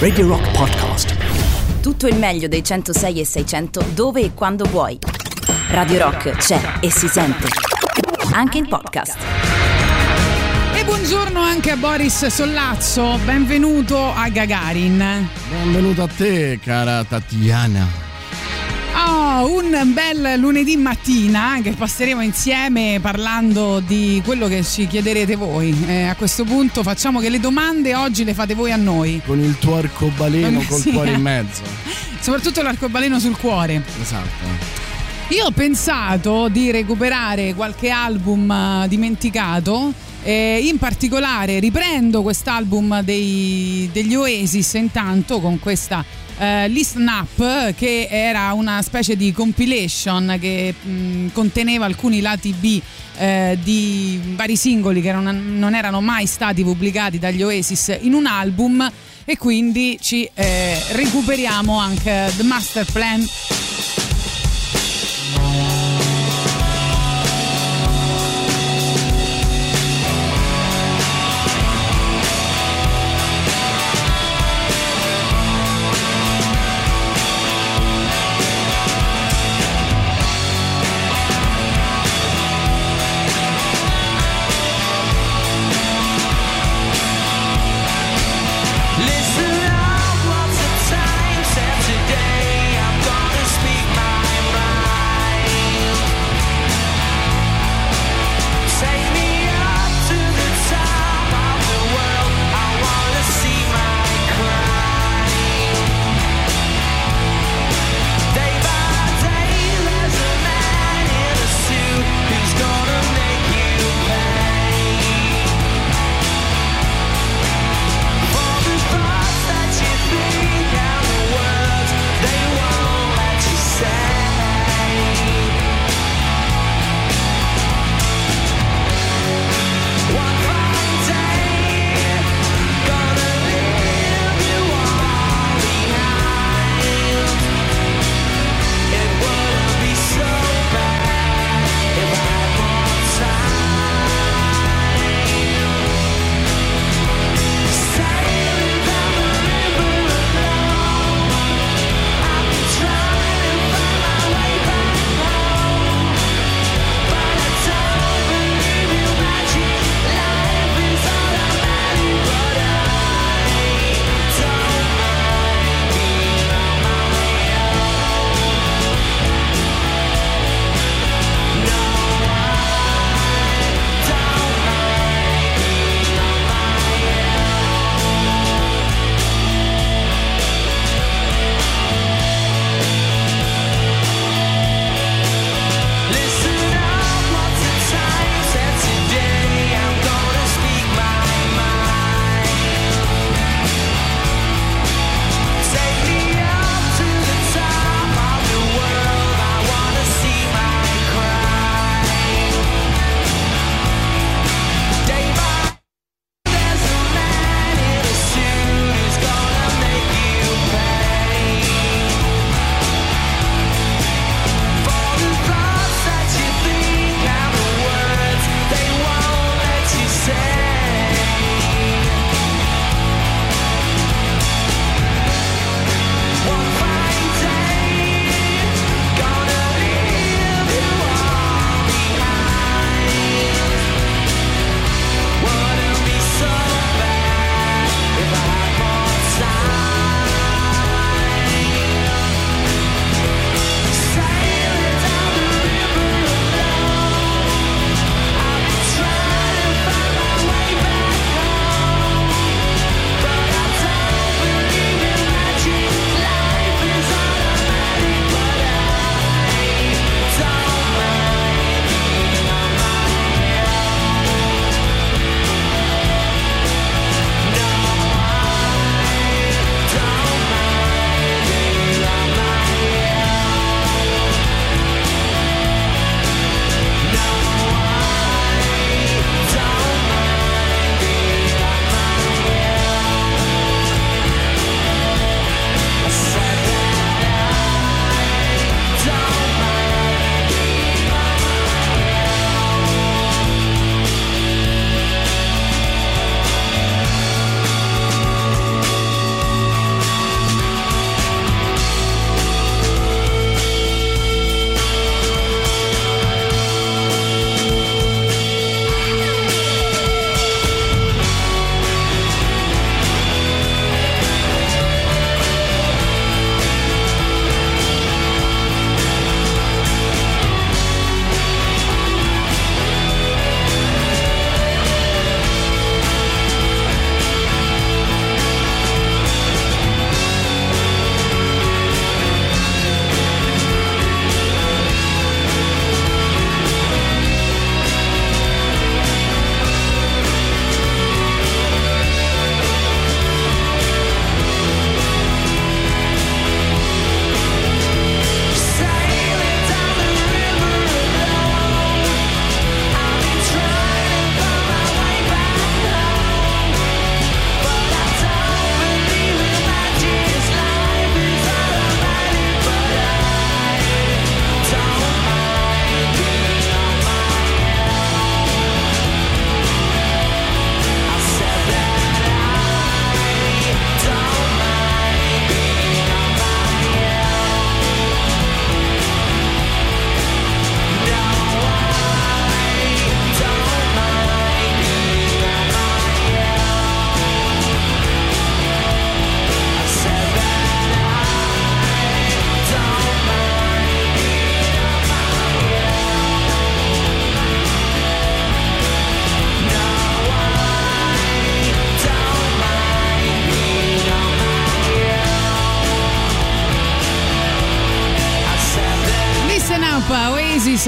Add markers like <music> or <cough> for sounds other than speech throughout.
Radio Rock Podcast. Tutto il meglio dei 106 e 600 dove e quando vuoi. Radio Rock c'è e si sente. Anche in podcast. E buongiorno anche a Boris Sollazzo, benvenuto a Gagarin. Benvenuto a te, cara Tatiana. Oh, un bel lunedì mattina che passeremo insieme parlando di quello che ci chiederete voi. Eh, a questo punto facciamo che le domande oggi le fate voi a noi. Con il tuo arcobaleno <laughs> col Sì, cuore in mezzo. Soprattutto l'arcobaleno sul cuore. Esatto. Io ho pensato di recuperare qualche album eh, dimenticato. eh, in particolare riprendo quest'album dei- degli Oasis intanto con questa eh, Listen Up che era una specie di compilation che mh, conteneva alcuni lati B eh, di vari singoli che non, non erano mai stati pubblicati dagli Oasis in un album. E quindi ci eh, recuperiamo anche The Master Plan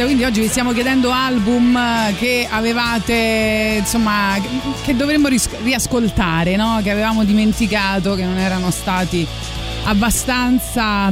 Oasis, quindi oggi vi stiamo chiedendo album che avevate, insomma, che dovremmo riascoltare, no? che avevamo dimenticato, che non erano stati abbastanza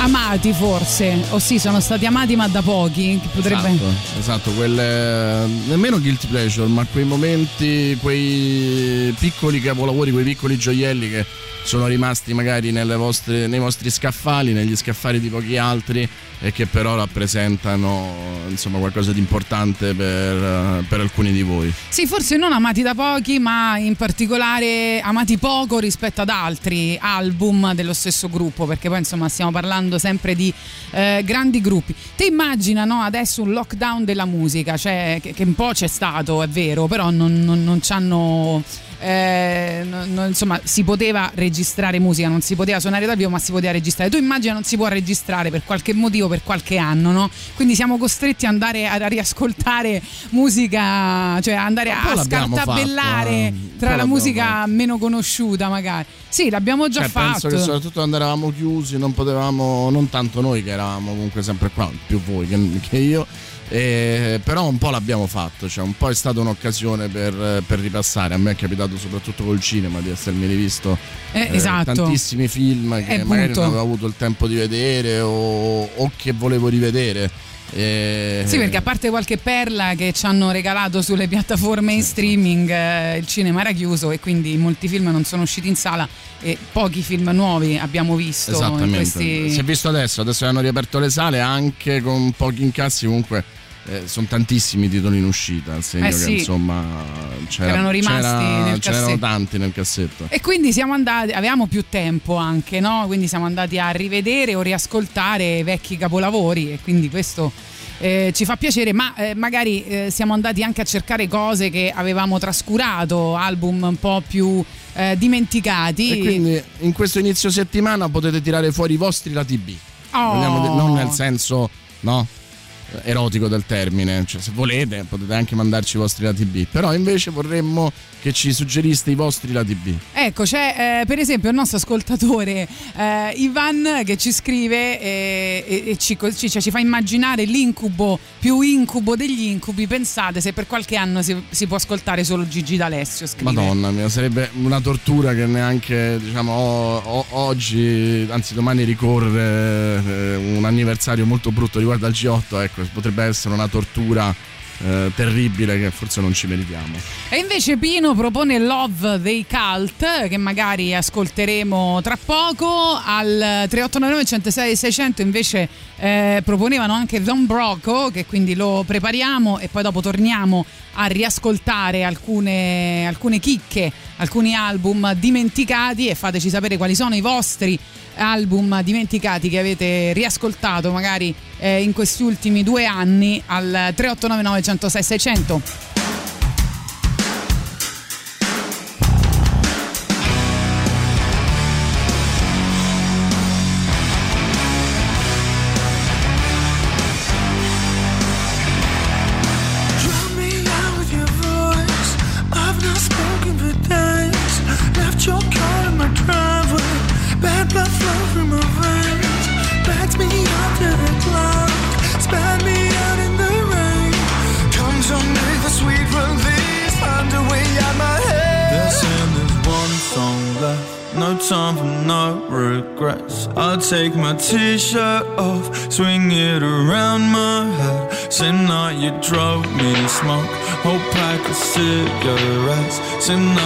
amati forse, o sì, sono stati amati ma da pochi. Potrebbe... Esatto, esatto quelle, nemmeno guilty pleasure, ma quei momenti, quei piccoli capolavori, quei piccoli gioielli che sono rimasti magari vostre, nei vostri scaffali, negli scaffali di pochi altri e che però rappresentano insomma, qualcosa di importante per, per, alcuni di voi. Sì, forse non amati da pochi, ma in particolare amati poco rispetto ad altri album dello stesso gruppo, perché poi insomma stiamo parlando sempre di eh, grandi gruppi. Ti immagina no, adesso un lockdown della musica, cioè, che, che, un po' c'è stato, è vero, però non, non, non ci hanno eh, non, insomma si poteva registrare musica, non si poteva suonare dal vivo ma si poteva registrare. Tu immagina non si può registrare per qualche motivo, per qualche anno, no? Quindi siamo costretti ad andare a riascoltare musica, cioè andare a scartabellare fatto, eh. tra la musica fatto. meno conosciuta magari. Sì, l'abbiamo già cioè, fatto. Penso che soprattutto quando eravamo chiusi non potevamo, non tanto noi che eravamo comunque sempre qua, più voi che, che io eh, però un po' l'abbiamo fatto, cioè un po' è stata un'occasione per, per, ripassare. A me è capitato soprattutto col cinema di essermi rivisto eh, eh, esatto. tantissimi film che magari non avevo avuto il tempo di vedere o, o che volevo rivedere. E... Sì, perché a parte qualche perla che ci hanno regalato sulle piattaforme in streaming, eh, il cinema era chiuso e quindi molti film non sono usciti in sala e pochi film nuovi abbiamo visto. Esattamente. Questi... Si è visto adesso, adesso hanno riaperto le sale anche con pochi incassi comunque eh, sono tantissimi titoli in uscita, segno eh sì. che insomma c'era, erano rimasti c'era, nel c'erano tanti nel cassetto. E quindi siamo andati, avevamo più tempo anche, no? Quindi siamo andati a rivedere o riascoltare vecchi capolavori e quindi questo eh, ci fa piacere, ma eh, magari eh, siamo andati anche a cercare cose che avevamo trascurato, album un po' più eh, dimenticati. E quindi in questo inizio settimana potete tirare fuori i vostri lati B. Oh. non nel senso, no? Erotico del termine, cioè se volete potete anche mandarci i vostri lati B, però invece vorremmo che ci suggeriste i vostri lati B. Ecco, c'è eh, per esempio il nostro ascoltatore eh, Ivan che ci scrive eh, e, e ci, cioè, ci, fa immaginare l'incubo più incubo degli incubi. Pensate se per qualche anno si, si può ascoltare solo Gigi D'Alessio. Scrive. Madonna mia, sarebbe una tortura che neanche diciamo o, o, oggi, anzi domani ricorre eh, un anniversario molto brutto riguardo al G8. Ecco, potrebbe essere una tortura eh, terribile che forse non ci meritiamo. E invece Pino propone Love dei Cult, che magari ascolteremo tra poco. Al 3899 106 600 invece eh, proponevano anche Don Broco, che quindi lo prepariamo e poi dopo torniamo a riascoltare alcune, alcune chicche, alcuni album dimenticati e fateci sapere quali sono i vostri album dimenticati che avete riascoltato magari eh, in questi ultimi due anni al 3899 106 600. My t-shirt off, swing it around my head. Tonight you drove me smoke, whole pack of cigarettes. Tonight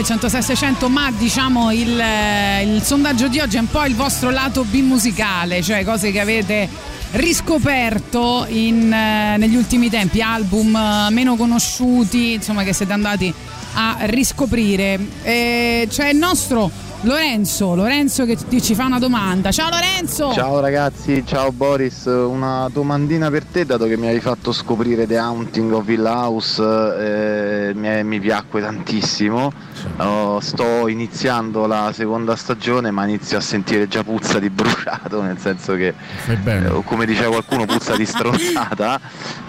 3899 106 600, ma diciamo il, eh, il sondaggio di oggi è un po' il vostro lato B musicale, cioè cose che avete riscoperto in, eh, negli ultimi tempi, album eh, meno conosciuti, insomma che siete andati a riscoprire. E c'è il nostro Lorenzo, Lorenzo che ci fa una domanda. Ciao Lorenzo! Ciao ragazzi, ciao Boris, una domandina per te dato che mi hai fatto scoprire The Haunting of Hill House, eh, mi, mi piacque tantissimo, Oh, sto iniziando la seconda stagione ma inizio a sentire già puzza di bruciato, nel senso che o come diceva qualcuno puzza di stronzata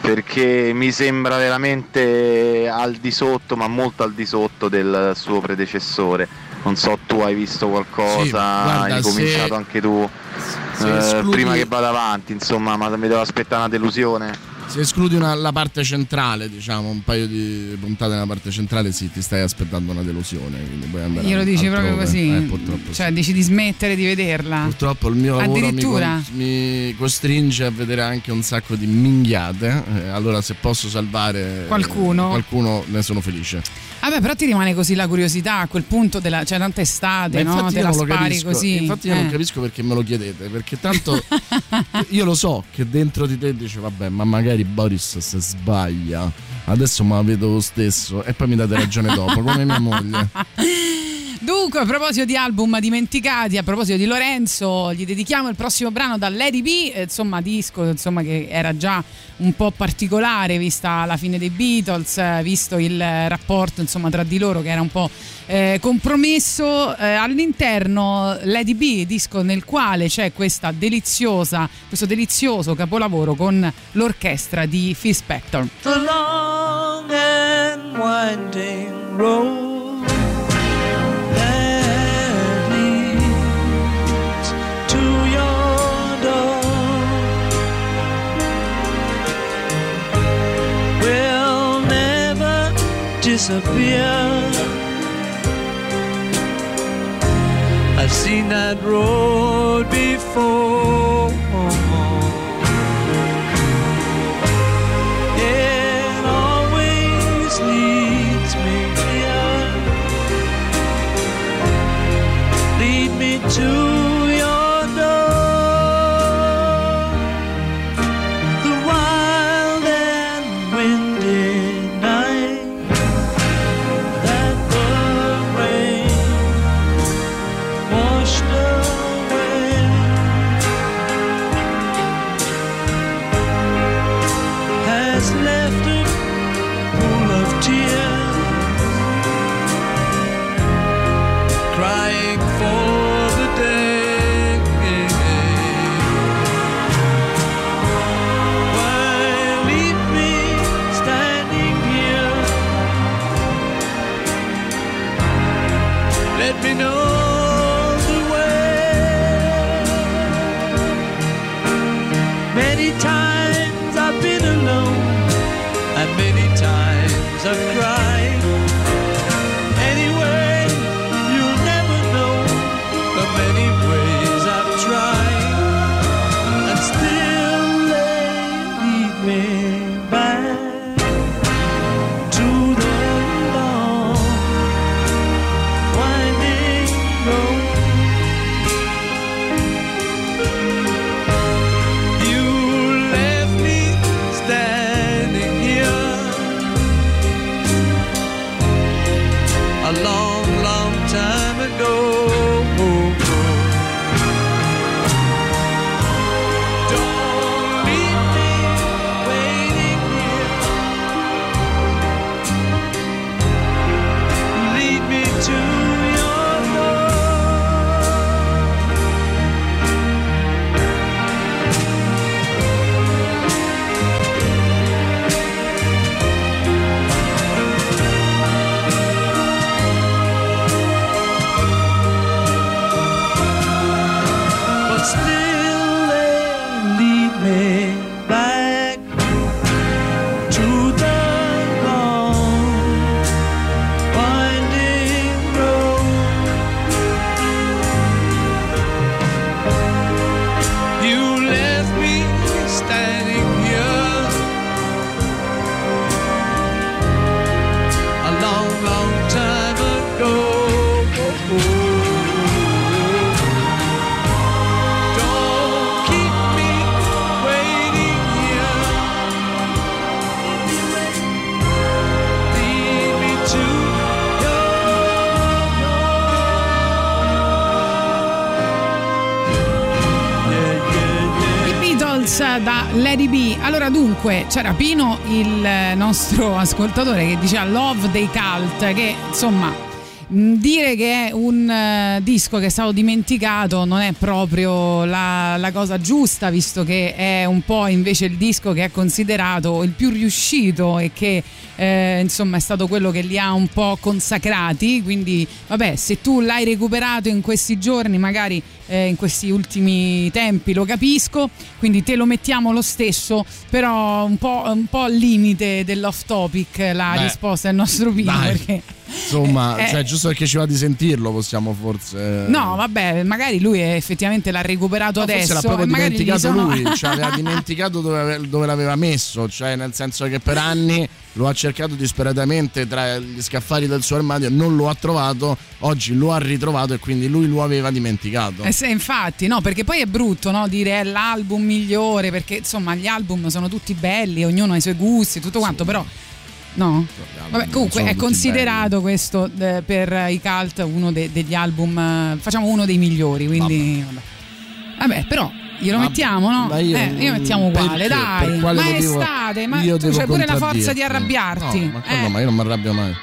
perché mi sembra veramente al di sotto ma molto al di sotto del suo predecessore. Non so tu hai visto qualcosa? Sì, guarda, hai cominciato se- anche tu? eh, escludi- prima che vada avanti insomma ma mi devo aspettare una delusione Se escludi una- la parte centrale, diciamo, un paio di puntate nella parte centrale, sì, ti stai aspettando una delusione. Quindi puoi andare Glielo dici proprio così? Eh, cioè sì. dici di smettere di vederla? Purtroppo il mio lavoro mi, con- mi costringe a vedere anche un sacco di minghiate. eh, allora, se posso salvare eh, Qualcuno? qualcuno ne sono felice. Vabbè, però ti rimane così la curiosità a quel punto della. cioè tanta estate, no? Te la spari capisco. così. Infatti, io non Eh. capisco perché me lo chiedete. Perché tanto <laughs> io lo so che dentro di te dice, vabbè, ma magari Boris se sbaglia. Adesso me la vedo lo stesso e poi mi date ragione dopo, come mia moglie. <laughs> Dunque, a proposito di album dimenticati, a proposito di Lorenzo, gli dedichiamo il prossimo brano da Lady B, eh, insomma, disco insomma, che era già un po' particolare vista la fine dei Beatles, eh, visto il rapporto insomma, tra di loro che era un po' eh, compromesso. Eh, all'interno Lady B, disco nel quale c'è questa deliziosa, questo delizioso capolavoro con l'orchestra di Phil Spector. the long and winding road disappear. I've seen that road before. It always leads me. Lead me to Allora dunque c'era Pino il nostro <laughs> ascoltatore che diceva Love dei Cult che insomma mh, dire che è un eh, disco che è stato dimenticato non è proprio la, la cosa giusta visto che è un po' invece il disco che è considerato il più riuscito e che eh, insomma è stato quello che li ha un po' consacrati quindi vabbè se tu l'hai recuperato in questi giorni magari eh, in questi ultimi tempi lo capisco quindi te lo mettiamo lo stesso però un po', un po' al limite dell'off topic la Beh, risposta del nostro Pino Insomma, Eh, <laughs> eh. cioè, giusto perché ci va di sentirlo, possiamo forse. No, vabbè, magari lui effettivamente l'ha recuperato Ma adesso. Forse l'ha proprio dimenticato sono- lui, cioè aveva dimenticato dove, dove l'aveva messo, cioè nel senso che per anni lo ha cercato disperatamente tra gli scaffali del suo armadio, non lo ha trovato, oggi lo ha ritrovato e quindi lui lo aveva dimenticato. Eh sì, infatti, no, perché poi è brutto no, dire è l'album migliore, perché insomma gli album sono tutti belli, ognuno ha i suoi gusti, tutto quanto, però no. Vabbè, comunque è considerato questo eh, per i cult uno de- degli album, eh, facciamo uno dei migliori, quindi vabbè. Vabbè, però glielo Vabbè, mettiamo, no? ma io- eh, io mettiamo uguale, perché? dai. Per ma è estate, ma io tu devo c'hai pure la forza di arrabbiarti. No, ma, quello, eh. ma io non mi arrabbio mai.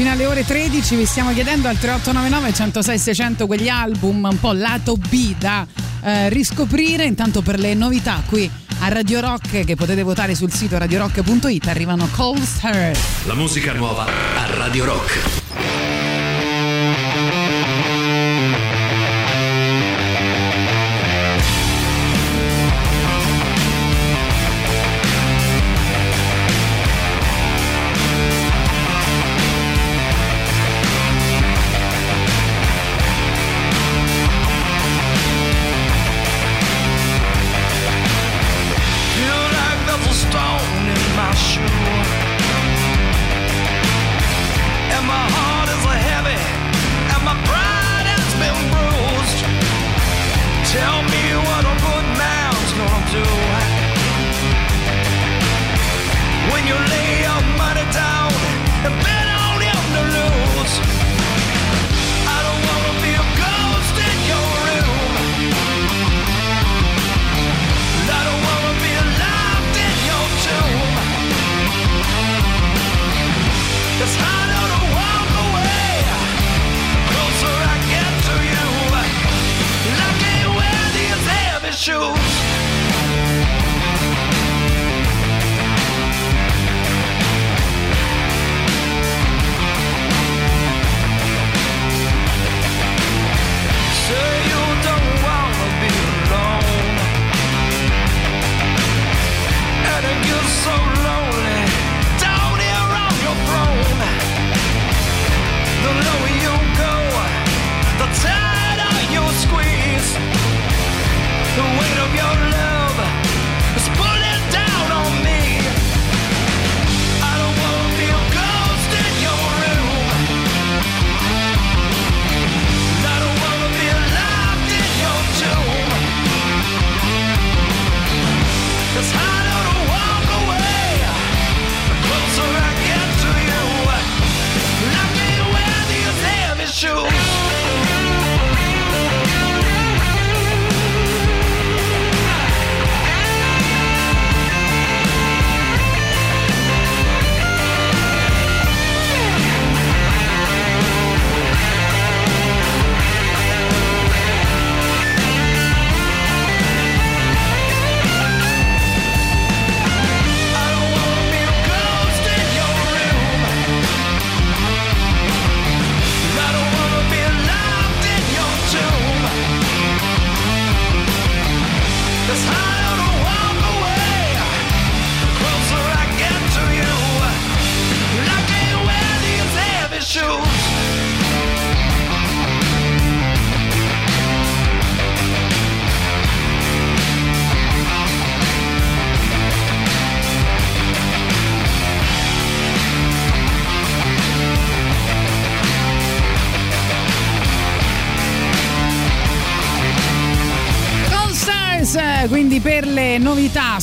Fino alle ore 13 vi stiamo chiedendo al 3899 106 600 quegli album un po' lato B da eh, riscoprire intanto per le novità qui a Radio Rock che potete votare sul sito radiorock.it arrivano Cold Star La musica nuova a Radio Rock.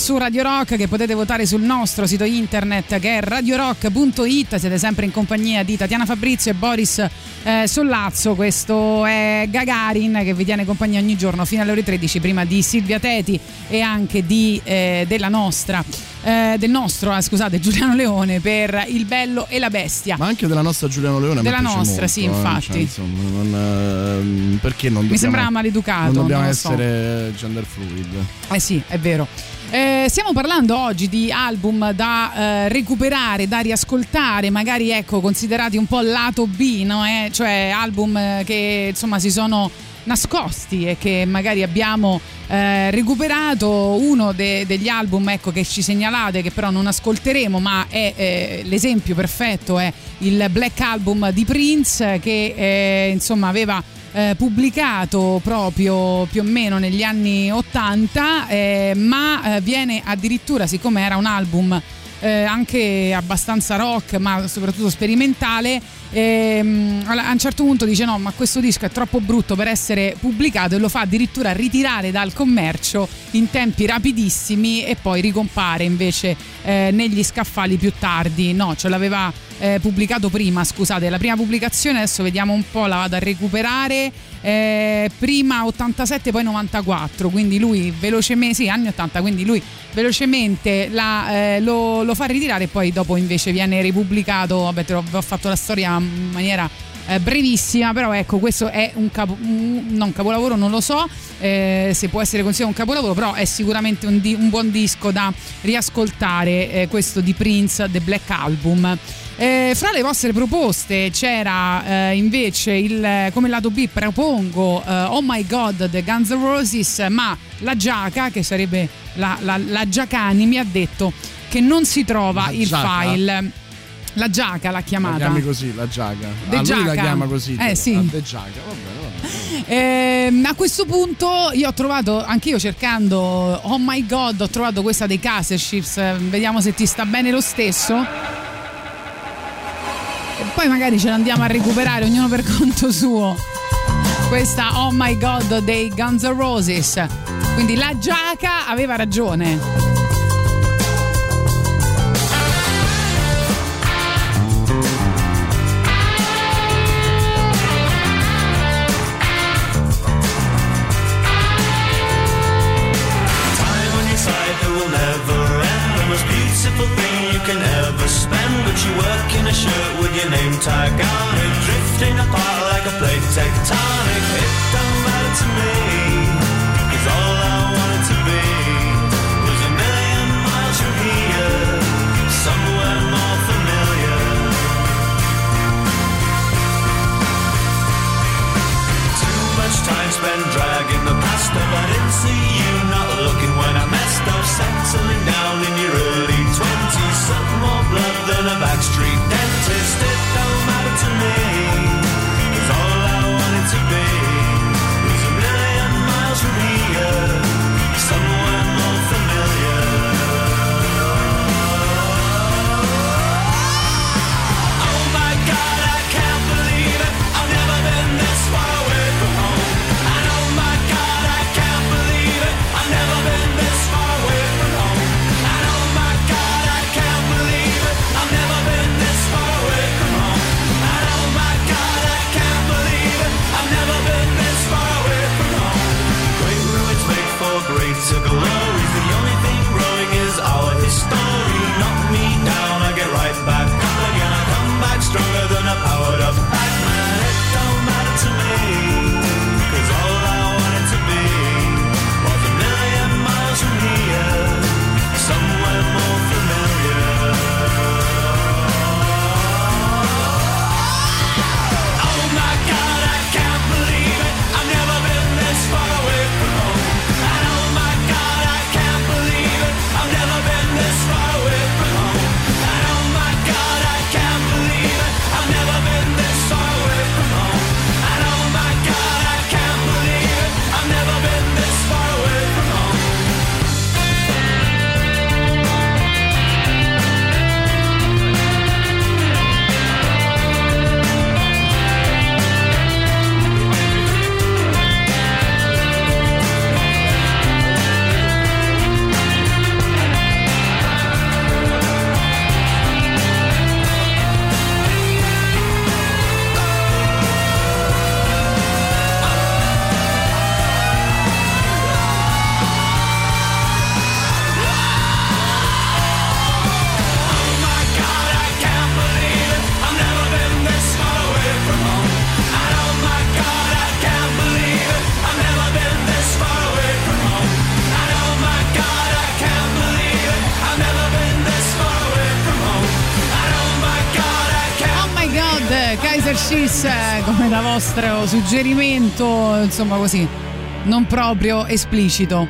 Su Radio Rock che potete votare sul nostro sito internet che è radiorock.it, siete sempre in compagnia di Tatiana Fabrizio e Boris eh, Sollazzo, questo è Gagarin che vi tiene compagnia ogni giorno fino alle ore 13 prima di Silvia Teti e anche di, eh, della nostra, eh, del nostro, ah, scusate, Giuliano Leone per Il Bello e la Bestia. Ma anche della nostra Giuliano Leone. Della nostra, molto, sì, eh, infatti. cioè, insomma, non, ehm, perché non dobbiamo, sembrava maleducato, Non dobbiamo non lo so. essere gender fluid. Eh sì, è vero. Eh, stiamo parlando oggi di album da eh, recuperare, da riascoltare, magari ecco, considerati un po' lato B, no? Eh? cioè album eh, che insomma si sono nascosti e che magari abbiamo eh, recuperato uno de- degli album ecco, che ci segnalate che però non ascolteremo ma è eh, l'esempio perfetto è il Black Album di Prince che eh, insomma aveva eh, pubblicato proprio più o meno negli anni 80, eh, ma eh, viene addirittura, siccome era un album eh, anche abbastanza rock, ma soprattutto sperimentale, ehm, a un certo punto dice no, ma questo disco è troppo brutto per essere pubblicato e lo fa addirittura ritirare dal commercio in tempi rapidissimi e poi ricompare invece eh, negli scaffali più tardi. No, ce l'aveva eh, pubblicato prima, scusate, la prima pubblicazione, adesso vediamo un po', la vado a recuperare, eh, prima 87 poi 94, quindi lui velocemente, sì anni 80, quindi lui velocemente la, eh, lo, lo, fa ritirare e poi dopo invece viene ripubblicato, vabbè te l'ho, ho fatto la storia in maniera eh, brevissima, però ecco questo è un, capo, un capolavoro, non lo so eh, se può essere considerato un capolavoro, però è sicuramente un, di, un buon disco da riascoltare, eh, questo di Prince, The Black Album. Eh, fra le vostre proposte c'era eh, invece il come lato B propongo eh, Oh My God The Guns N' Roses, ma la Giaca, che sarebbe la, la, la Giacani, mi ha detto che non si trova La il Giaca? file. La Giaca l'ha La chiamata. chiami così, la giaca. De ah, lui la Giaca. chiama così. Eh, sì. Ah, De Giaca, va bene, va bene. Ehm, a questo punto io ho trovato, anch'io cercando Oh my god, ho trovato questa dei Caserships, eh, vediamo se ti sta bene lo stesso. Poi magari ce l'andiamo a recuperare ognuno per <laughs> conto suo. Questa Oh my god dei Guns N' Roses. Quindi la giaca aveva ragione. tiger drifting apart like a plate tectonic. Come da vostro suggerimento, insomma così, non proprio esplicito.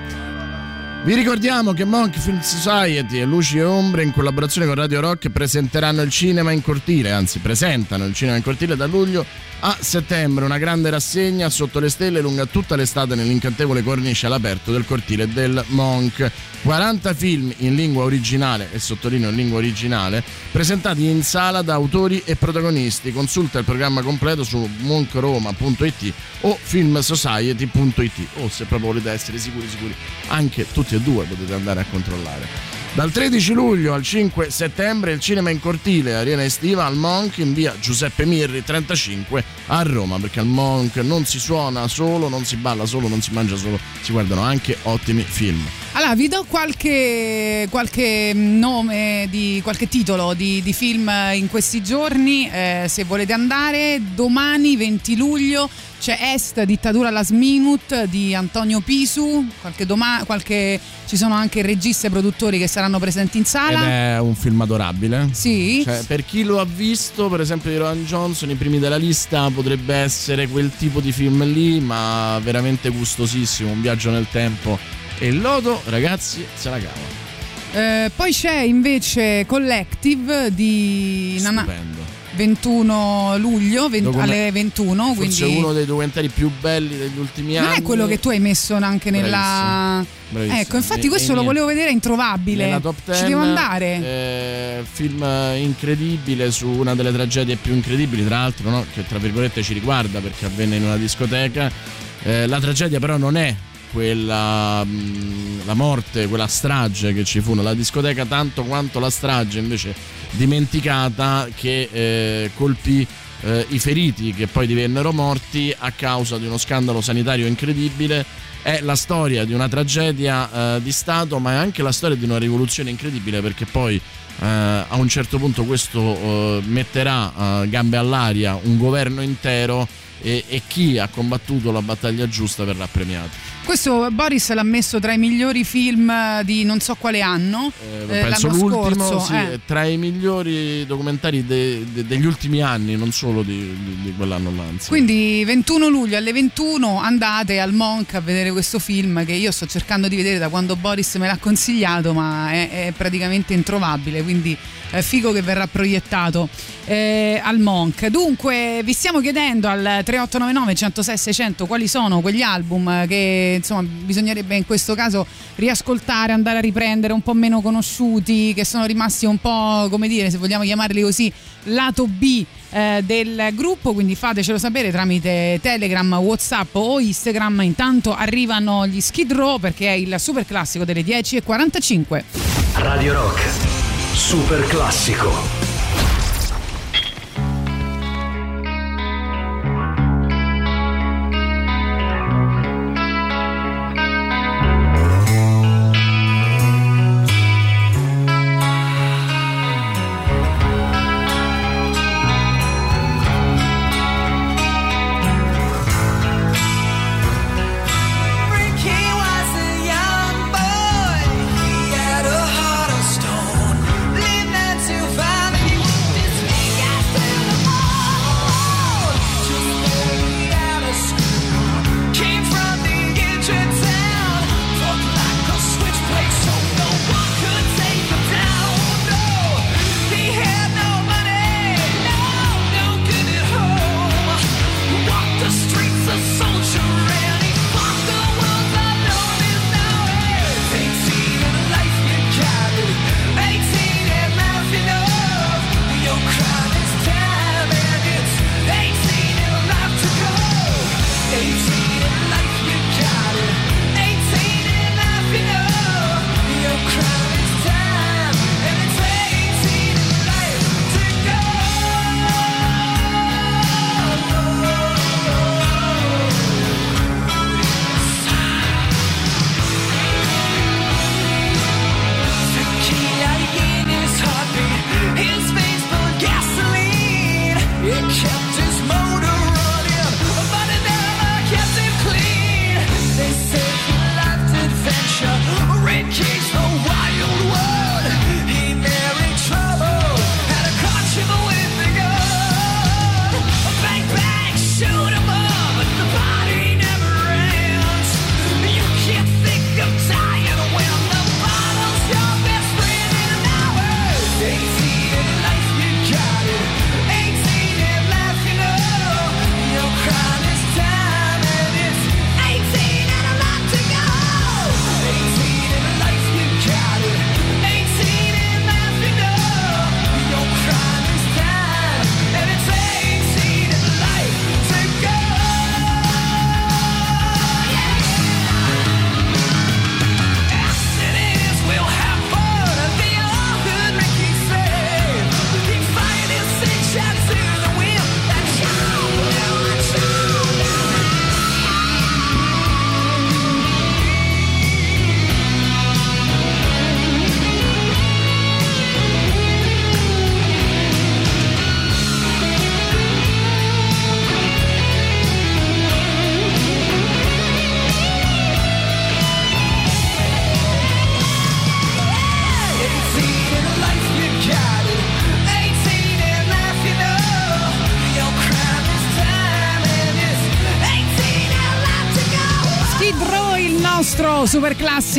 Vi ricordiamo che Monk Film Society e Luci e Ombre in collaborazione con Radio Rock presenteranno il cinema in cortile, anzi presentano il cinema in cortile da luglio a settembre, una grande rassegna sotto le stelle lunga tutta l'estate nell'incantevole cornice all'aperto del cortile del Monk. 40 film in lingua originale, e sottolineo in lingua originale, presentati in sala da autori e protagonisti. Consulta il programma completo su monkroma.it o filmsociety.it o se proprio volete essere sicuri sicuri anche tutti e due potete andare a controllare. Dal 13 luglio al 5 settembre il cinema in cortile, arena estiva al Monk in via Giuseppe Mirri 35 a Roma, perché al Monk non si suona solo, non si balla solo, non si mangia solo, si guardano anche ottimi film. Allora, vi do qualche, qualche nome, di, qualche titolo di, di film in questi giorni, eh, se volete andare. Domani, 20 luglio, c'è Est, dittatura last minute di Antonio Pisu. Qualche doma- qualche- ci sono anche registi e produttori che saranno presenti in Ed sala. è un film adorabile. Sì. Cioè, per chi lo ha visto, per esempio di Rowan Johnson, i primi della lista potrebbe essere quel tipo di film lì, ma veramente gustosissimo, un viaggio nel tempo. E il lodo, ragazzi, se la cava. Eh, poi c'è invece Collective di Stupendo. 21 luglio vent- Document- alle 21. Forse quindi uno dei documentari più belli degli ultimi anni. non è quello che tu hai messo anche nella. Bravissimo. Ecco, infatti E- questo e lo volevo vedere, è introvabile. Nella top 10 Ci devo andare. eh, film incredibile su una delle tragedie più incredibili, tra l'altro, no? che tra virgolette ci riguarda perché avvenne in una discoteca. Eh, la tragedia però non è quella mh, la morte, quella strage che ci fu nella discoteca, tanto quanto la strage invece dimenticata che eh, colpì eh, i feriti che poi divennero morti a causa di uno scandalo sanitario incredibile. È la storia di una tragedia eh, di Stato, ma è anche la storia di una rivoluzione incredibile perché poi eh, a un certo punto questo eh, metterà eh, gambe all'aria un governo intero e, e chi ha combattuto la battaglia giusta verrà premiato. Questo Boris l'ha messo tra i migliori film di non so quale anno. Eh, eh, penso l'ultimo, scorso. sì, eh. tra i migliori documentari de- de- degli ultimi anni, non solo di, di- di quell'anno insomma. Quindi 21 luglio alle 21 andate al Monk a vedere questo film che io sto cercando di vedere da quando Boris me l'ha consigliato, ma è, è praticamente introvabile, quindi è figo che verrà proiettato eh, al Monk. Dunque, vi stiamo chiedendo al 3899 106 600 quali sono quegli album che insomma bisognerebbe in questo caso riascoltare, andare a riprendere un po' meno conosciuti, che sono rimasti un po' come dire, se vogliamo chiamarli così, lato B eh, del gruppo, quindi fatecelo sapere tramite Telegram, Whatsapp o Instagram. Intanto arrivano gli Skid Row perché è il super classico delle 10.45. Radio Rock. Super classico.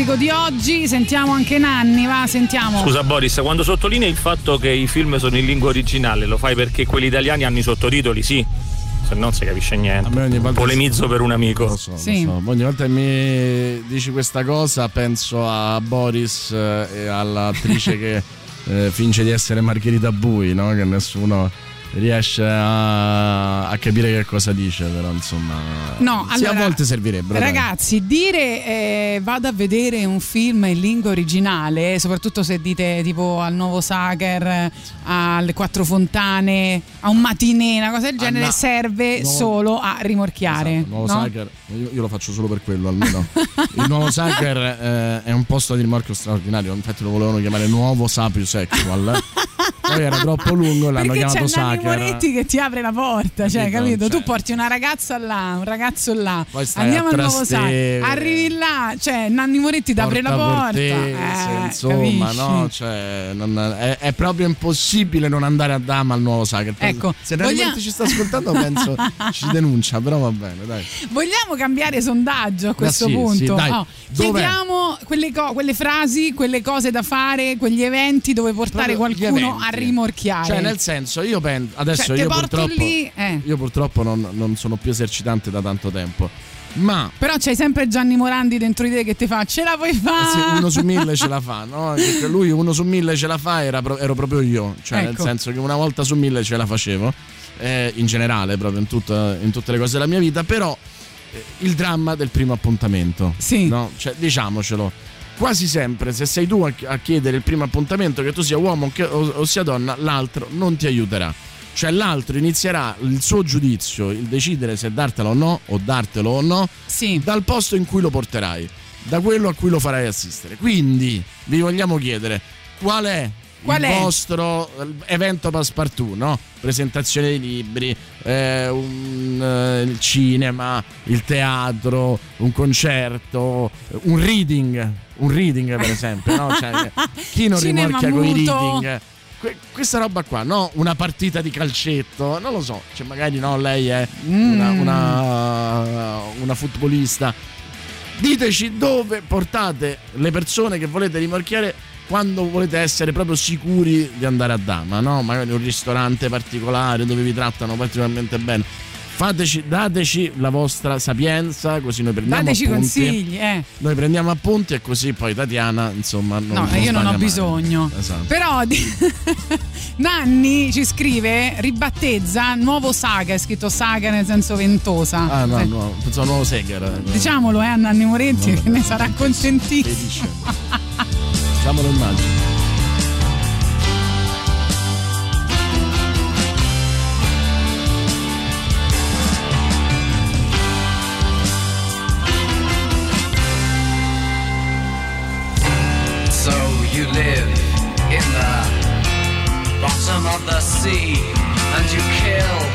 Classico di oggi. Sentiamo anche Nanni, va, sentiamo. Scusa Boris, quando sottolinei il fatto che i film sono in lingua originale, lo fai perché quelli italiani hanno i sottotitoli, sì. Se no non si capisce A me niente. ogni volta Polemizzo per un amico. Lo so, Sì. lo so. Ogni volta che mi dici questa cosa penso a Boris eh, e all'attrice che <laughs> eh, finge di essere Margherita Bui, no? Che nessuno riesce a, a capire che cosa dice, però insomma... No, sì, allora, a volte servirebbero. dai. Ragazzi, dire eh, vado a vedere un film in lingua originale, soprattutto se dite tipo al Nuovo Sager, alle Quattro Fontane, a un matinè, una cosa del Ah, genere, no. serve Nuovo- solo a rimorchiare. Esatto, nuovo no? Sacher, io, io lo faccio solo per quello almeno. <laughs> Il nuovo Sacher eh, è un posto di rimorchio straordinario, infatti lo volevano chiamare Nuovo Sapio Sexual. <laughs> Poi era troppo lungo e l'hanno Perché chiamato Nanni Moretti che ti apre la porta, cioè, Capito? Tu Cioè- porti una ragazza là, un ragazzo là, andiamo al nuovo. Sager, arrivi là, cioè Nanni Moretti ti apre la porta. Portese, eh, insomma, capisci? no? Cioè, non- è, è proprio impossibile non andare a Dama al nuovo Sacher. Ecco, se Nanni voglia- Moretti ci sta ascoltando, penso <laughs> ci denuncia, però va bene, dai. Vogliamo cambiare sondaggio a questo sì, punto? sì, dai. Oh, chiediamo quelle, co- quelle frasi, quelle cose da fare, quegli eventi dove portare Proprio qualcuno a rimorchiare. Cioè, nel senso, io penso adesso Cioè, io purtroppo lì, eh. io purtroppo non, non sono più esercitante da tanto tempo. Ma Però c'hai sempre Gianni Morandi dentro di te che ti fa ce la puoi fare. uno su mille ce la <laughs> fa, no? Perché lui uno su mille ce la fa, era ero proprio io. Cioè, nel Ecco. senso che una volta su mille ce la facevo, eh, in generale, proprio in, tutta- in tutte le cose della mia vita. Però eh, il dramma del primo appuntamento. Sì. No? Cioè, diciamocelo. Quasi sempre, se sei tu a, chiedere il primo appuntamento, che tu sia uomo che- o, o sia donna, l'altro non ti aiuterà. Cioè, l'altro inizierà il suo giudizio, il decidere se dartelo o no, o dartelo o no, Sì. dal posto in cui lo porterai, da quello a cui lo farai assistere. Quindi vi vogliamo chiedere qual è Qual il è? vostro eh, evento passepartout, no? Presentazione di libri, eh, un, eh, il cinema, il teatro, un concerto, un reading, un reading per esempio, no? Cioè, <laughs> chi non Cinema rimorchia con i reading? Que- questa roba qua, no? Una partita di calcetto, non lo so, cioè magari no, lei è una, Mm. una, una futbolista. Diteci dove portate le persone che volete rimorchiare quando volete essere proprio sicuri di andare a Dama, no? Magari un ristorante particolare dove vi trattano particolarmente bene. Fateci, dateci la vostra sapienza, così noi prendiamo Dateci appunti. consigli, eh. Noi prendiamo appunti e così poi Tatiana, insomma, non No, io non ho mai. bisogno. Esatto. Però <laughs> Nanni ci scrive, ribattezza nuovo saga, è scritto saga nel senso ventosa. Ah, no, Eh, no, pensavo nuovo Seger. Diciamolo eh, a Nanni Moretti che ne sarà contentissimo. Felice. Facciamolo immagino. Of the sea and you kill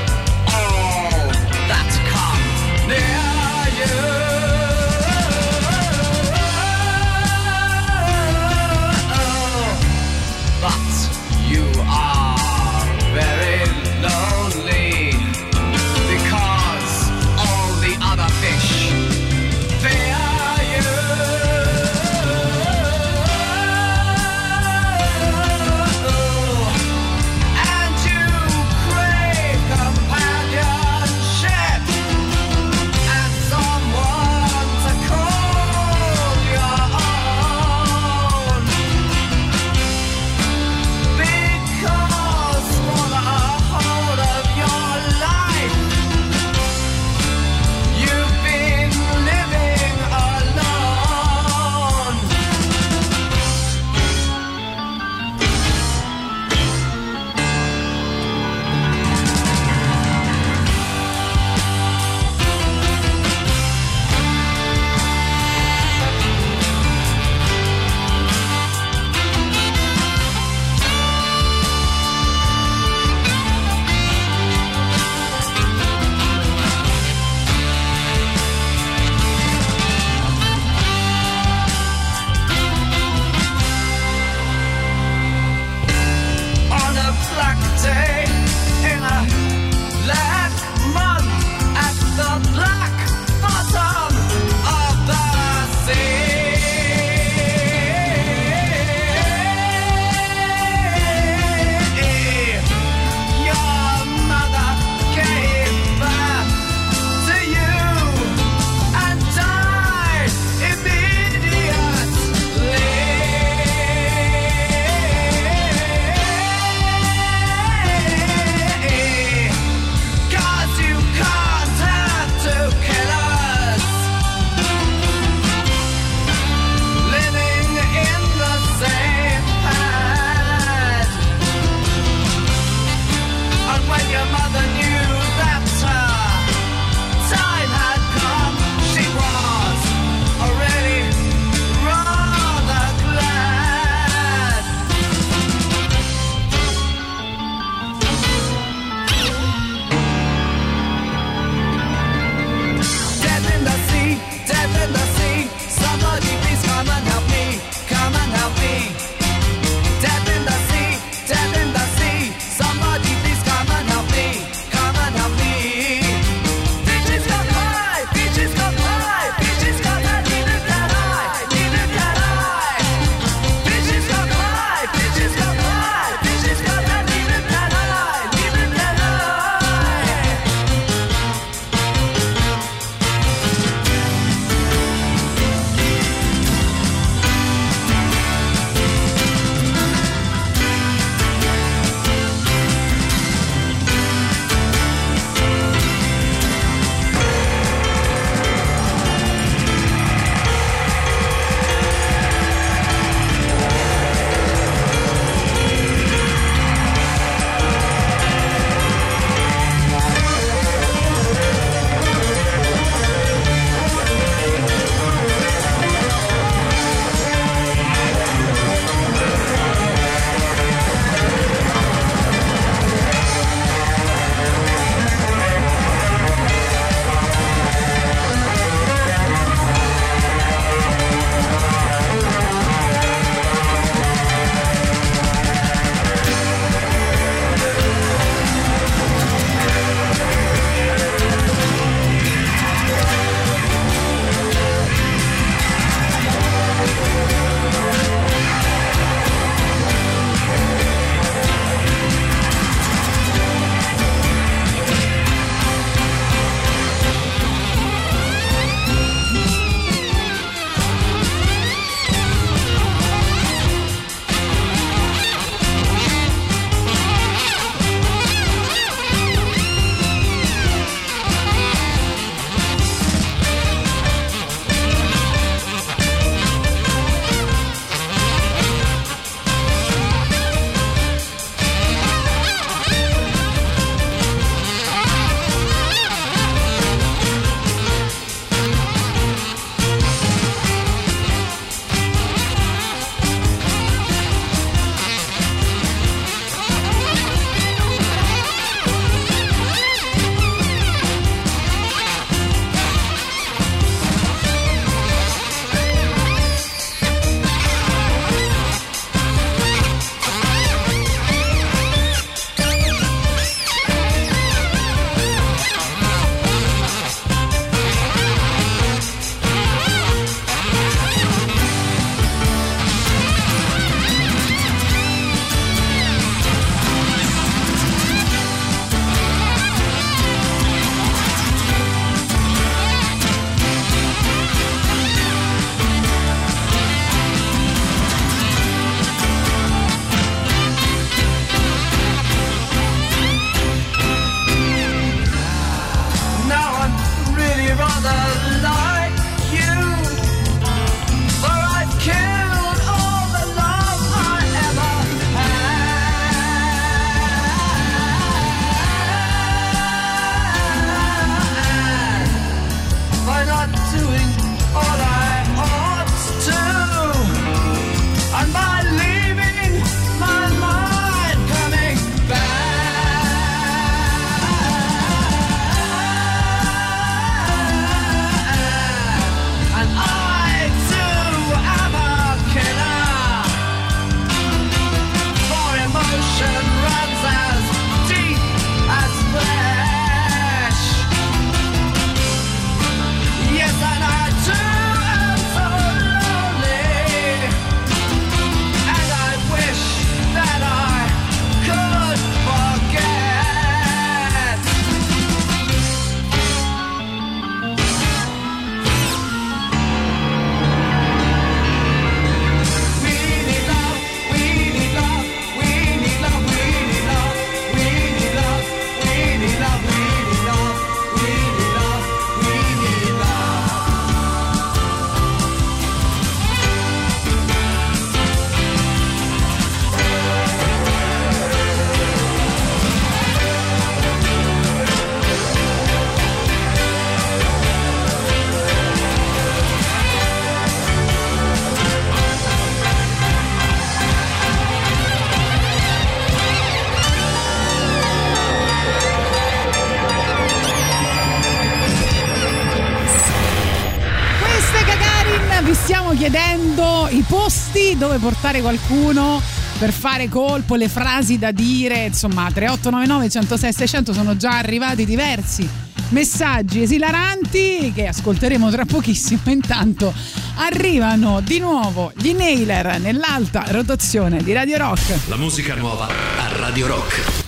dove portare qualcuno per fare colpo, le frasi da dire, insomma 3899 106 600 sono già arrivati diversi messaggi esilaranti che ascolteremo tra pochissimo. Intanto arrivano di nuovo gli Nailer nell'alta rotazione di Radio Rock. La musica nuova a Radio Rock.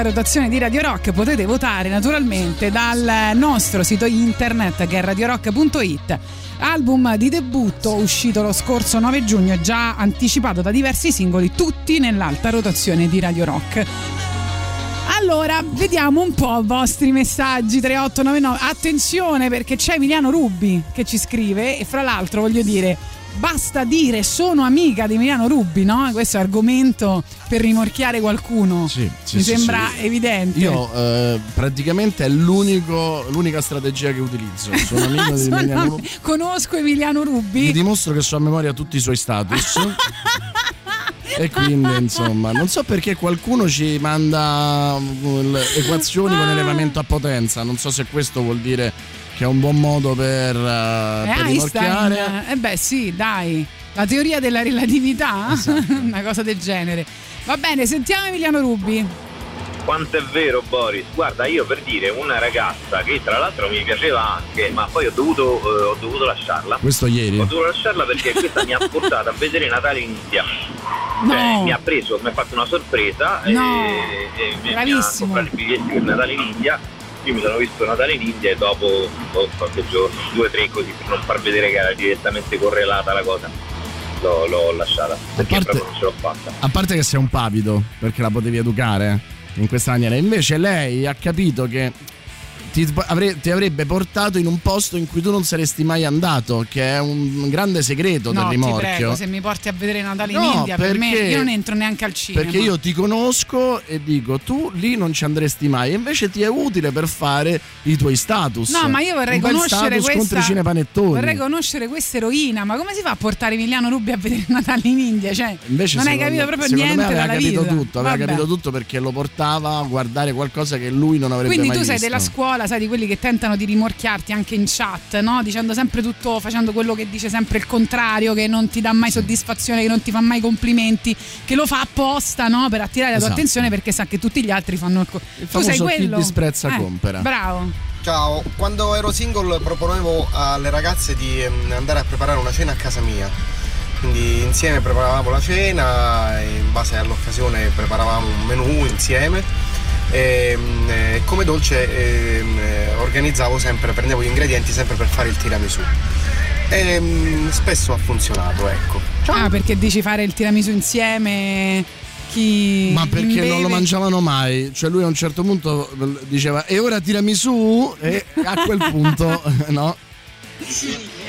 Nell'alta rotazione di Radio Rock potete votare naturalmente dal nostro sito internet che è radiorock.it. Album di debutto uscito lo scorso 9 giugno, già anticipato da diversi singoli, tutti nell'alta rotazione di Radio Rock. Allora, vediamo un po' i vostri messaggi 3899. Attenzione perché c'è Emiliano Rubbi che ci scrive e fra l'altro voglio dire basta dire sono amica di Emiliano Rubbi, no? Questo argomento per rimorchiare qualcuno. Sì, sì, Mi sì, sembra evidente. Io eh, praticamente è l'unico, l'unica strategia che utilizzo. Sono amico di <laughs> Emiliano Rubbi. Conosco Emiliano Gli Rubbi. dimostro che so a memoria tutti i suoi status. <laughs> e quindi, insomma, non so perché qualcuno ci manda mm, equazioni con elevamento a potenza. Non so se questo vuol dire che è un buon modo per, È per rimorchiare. Eh beh, sì, dai. La teoria della relatività, Esatto. <laughs> una cosa del genere. Va bene, sentiamo Emiliano Rubbi. Quanto è vero Boris? Guarda, io per dire una ragazza che tra l'altro mi piaceva anche, ma poi ho dovuto, eh, ho dovuto lasciarla. Questo ieri. Ho dovuto lasciarla perché questa mi ha portato a vedere Natale in India. Cioè, mi ha preso, mi ha fatto una sorpresa No. e, e mi- mi ha Bravissimo. comprato i biglietti per Natale in India. Io mi sono visto Natale in India e dopo oh, qualche giorno, due o tre così, per non far vedere che era direttamente correlata la cosa, l'ho, l'ho lasciata. Perché parte- proprio non ce l'ho fatta. A parte che sei un pavido, perché la potevi educare in questa maniera. Invece lei ha capito che ti, avre- ti avrebbe portato in un posto in cui tu non saresti mai andato, che è un grande segreto No, del ti rimorchio. prego, se mi porti a vedere Natale in No, India, per me perché- io non entro neanche al cinema. Perché io ti conosco e dico tu lì non ci andresti mai, e invece ti è utile per fare i tuoi status. No, ma io vorrei conoscere questa. Vorrei conoscere questa eroina, ma come si fa a portare Emiliano Rubi a vedere <laughs> Natale in India? Cioè, Invece non hai capito proprio niente me aveva capito vita. tutto, aveva Vabbè. capito tutto perché lo portava a guardare qualcosa che lui non avrebbe Quindi mai tu sei visto. della scuola, sai, di quelli che tentano di rimorchiarti anche in chat, no? Dicendo sempre tutto, facendo quello che dice sempre il contrario, che non ti dà mai soddisfazione, che non ti fa mai complimenti, che lo fa apposta, no? Per attirare la tua Esatto. attenzione perché sa che tutti gli altri fanno il co- Tu sei famoso chi quello. disprezza Eh, compera. Bravo. Ciao, quando ero single proponevo alle ragazze di ehm, andare a preparare una cena a casa mia. Quindi insieme preparavamo la cena, in base all'occasione preparavamo un menù insieme e mm, eh, come dolce ehm, eh, organizzavo sempre, prendevo gli ingredienti sempre per fare il tiramisù. E mm, spesso ha funzionato, ecco. Ah, perché dici fare il tiramisù insieme? Chi Ma perché non lo beve- mangiavano mai? Cioè lui a un certo punto diceva e ora tirami su e a quel punto <laughs> no?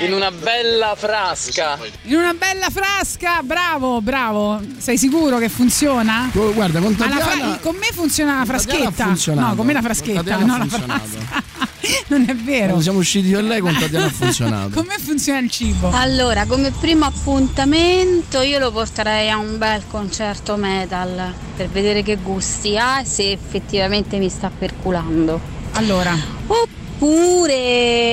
In una bella frasca. In una bella frasca, bravo, bravo. Sei sicuro che funziona? Guarda, con Tatiana- con me funziona la fraschetta. No, con me la Con fraschetta, non la frasca. <laughs> non è vero. Quando siamo usciti io e lei con Tatiana ha <laughs> funzionato. Con me funziona il cibo. Allora, come primo appuntamento io lo porterei a un bel concerto metal per vedere che gusti ha e se effettivamente mi sta perculando. Allora. Oppure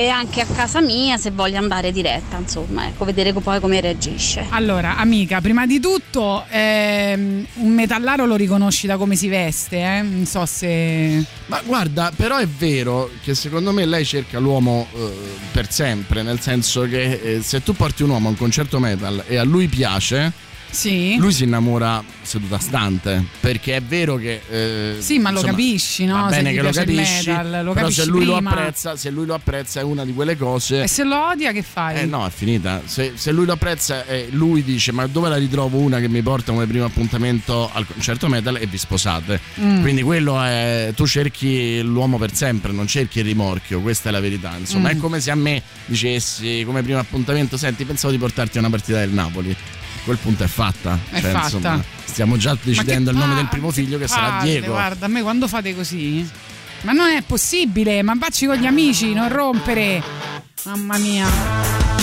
anche a casa mia se voglio andare diretta, insomma, ecco, vedere poi come reagisce. Allora, amica, prima di tutto ehm, un metallaro lo riconosci da come si veste, eh? Non so se... Ma guarda, però è vero che secondo me lei cerca l'uomo eh, per sempre, nel senso che eh, se tu porti un uomo a un concerto metal e a lui piace, Sì. lui si innamora seduta stante, perché è vero che... eh, Sì, ma lo insomma, capisci, no? Va bene che lo capisci, metal, lo però se lui, lo prima. apprezza, se lui lo apprezza è una di quelle cose... E se lo odia che fai? Eh no, è finita. Se, se lui lo apprezza e lui dice ma dove la ritrovo una che mi porta come primo appuntamento al concerto metal e vi sposate. Mm. Quindi quello è... tu cerchi l'uomo per sempre, non cerchi il rimorchio, questa è la verità. Insomma Mm. è come se a me dicessi come primo appuntamento, senti pensavo di portarti a una partita del Napoli. A quel punto è fatta. È Cioè, fatta. insomma, stiamo già decidendo il nome del primo figlio che sarà palle, Diego. Guarda, a me quando fate così... Ma non è possibile, ma baci con gli amici, non rompere. Mamma mia.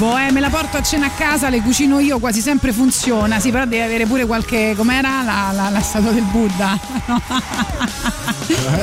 Cibo, eh, me la porto a cena a casa, le cucino io, quasi sempre funziona. Sì, però deve avere pure qualche. com'era la, la, la statua del Buddha? <laughs> No,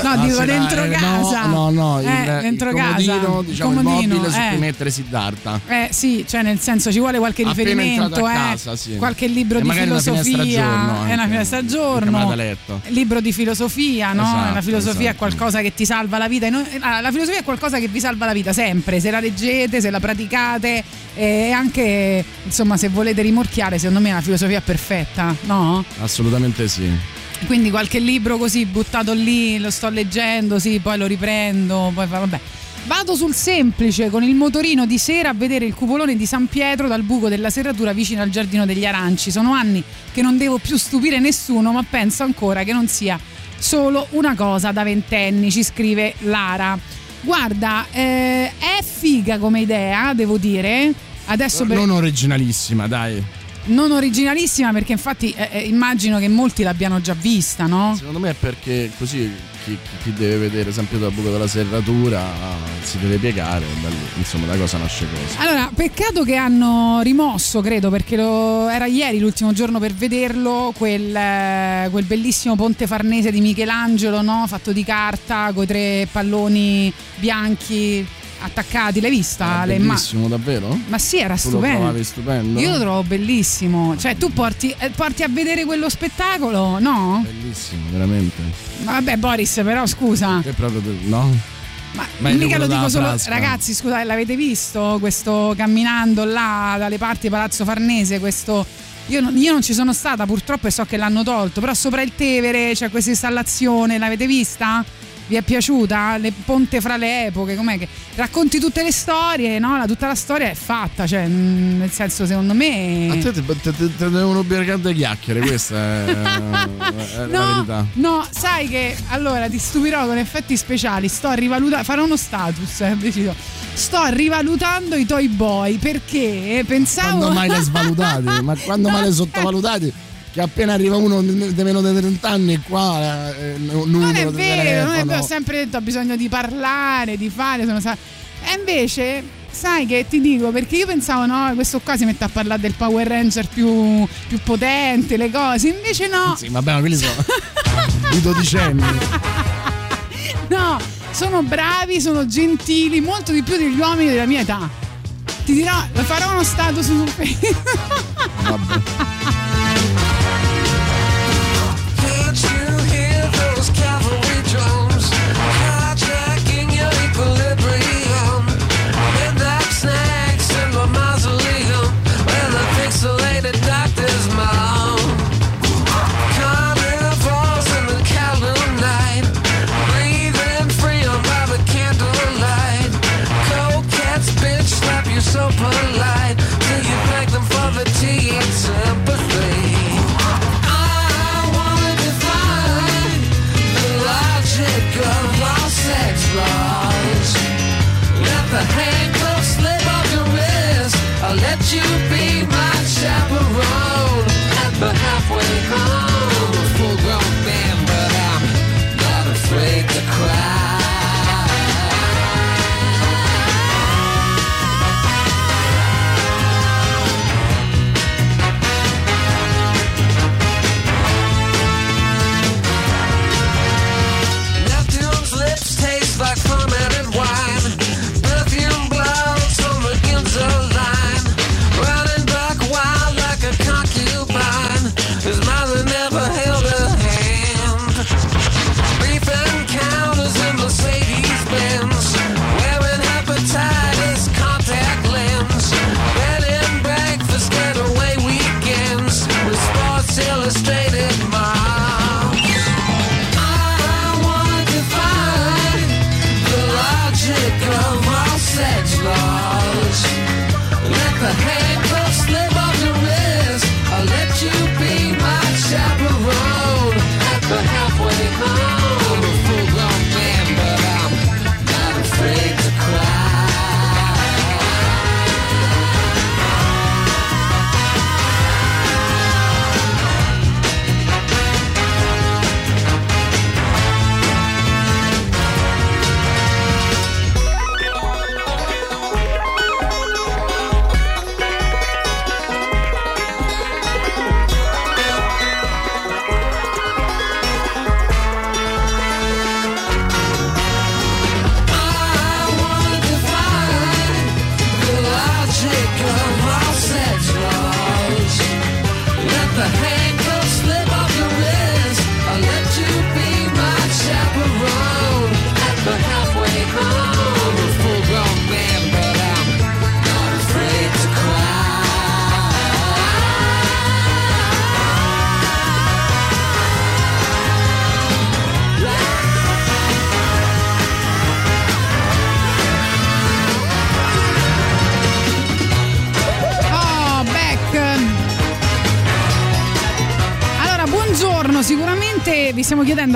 Ah, dico sì, dentro eh, casa. No, no, no, il, Eh, dentro il casa. comodino, diciamo Comodino, il mobile su eh. cui mettere Siddhartha. Eh sì, cioè nel senso ci vuole qualche Appena riferimento, eh, casa, sì. qualche libro E di una filosofia, è una finestra a giorno, letto. libro di filosofia, no? Esatto, la filosofia è esatto. qualcosa che ti salva la vita. E ah, la filosofia è qualcosa che vi salva la vita sempre, se la leggete, se la praticate e anche insomma se volete rimorchiare, secondo me è una filosofia perfetta, no? Assolutamente sì. Quindi qualche libro così buttato lì, lo sto leggendo, sì, poi lo riprendo, poi vabbè. Vado sul semplice con il motorino di sera a vedere il cupolone di San Pietro dal buco della serratura vicino al giardino degli aranci. Sono anni che non devo più stupire nessuno, ma penso ancora che non sia solo una cosa da ventenni, ci scrive Lara. Guarda, eh, è figa come idea, devo dire. Adesso per... Non originalissima, dai. Non originalissima perché infatti eh, eh, immagino che molti l'abbiano già vista, no? Secondo me è perché così chi, chi deve vedere Pietro dal buco della serratura si deve piegare, da lì, insomma da cosa nasce cosa. Allora, peccato che hanno rimosso, credo, perché lo- era ieri l'ultimo giorno per vederlo, quel, eh, quel bellissimo ponte farnese di Michelangelo, no? Fatto di carta, con i tre palloni bianchi attaccati. L'hai vista? Le ma- bellissimo, davvero? ma sì, era stupendo. stupendo? Io lo trovo bellissimo. Cioè, tu porti, eh, porti a vedere quello spettacolo, no? Bellissimo, veramente. Ma Vabbè, Boris, però scusa. È proprio no? Ma Meglio mica lo dico solo. frasca. Ragazzi, scusate, l'avete visto? Questo camminando là dalle parti di Palazzo Farnese, questo. Io non, io non ci sono stata purtroppo e so che l'hanno tolto, però sopra il Tevere c'è questa installazione, l'avete vista? Vi è piaciuta? Le ponte fra le epoche, com'è che racconti tutte le storie, no? La- tutta la storia è fatta, cioè, mm, nel senso, secondo me. A te te devono le chiacchiere, questa <laughs> è, è la No, verità. no, sai che allora ti stupirò con effetti speciali. Sto rivalutando, farò uno status, eh, deciso. Sto rivalutando i Toy Boy perché pensavo. Quando mai le svalutati? <laughs> Ma quando mai le sottovalutati? Che appena arriva uno di meno di 30 anni qua eh, numero non è vero, non è vero, ho sempre detto ho bisogno di parlare, di fare, sono sa- E invece, sai che ti dico, perché io pensavo no, questo qua si mette a parlare del Power Ranger più, più potente, le cose, invece no. Sì, vabbè, ma quelli sono <laughs> i dodicenni. No, sono bravi, sono gentili, molto di più degli uomini della mia età. Ti dirò, farò uno status su Facebook. Vabbè.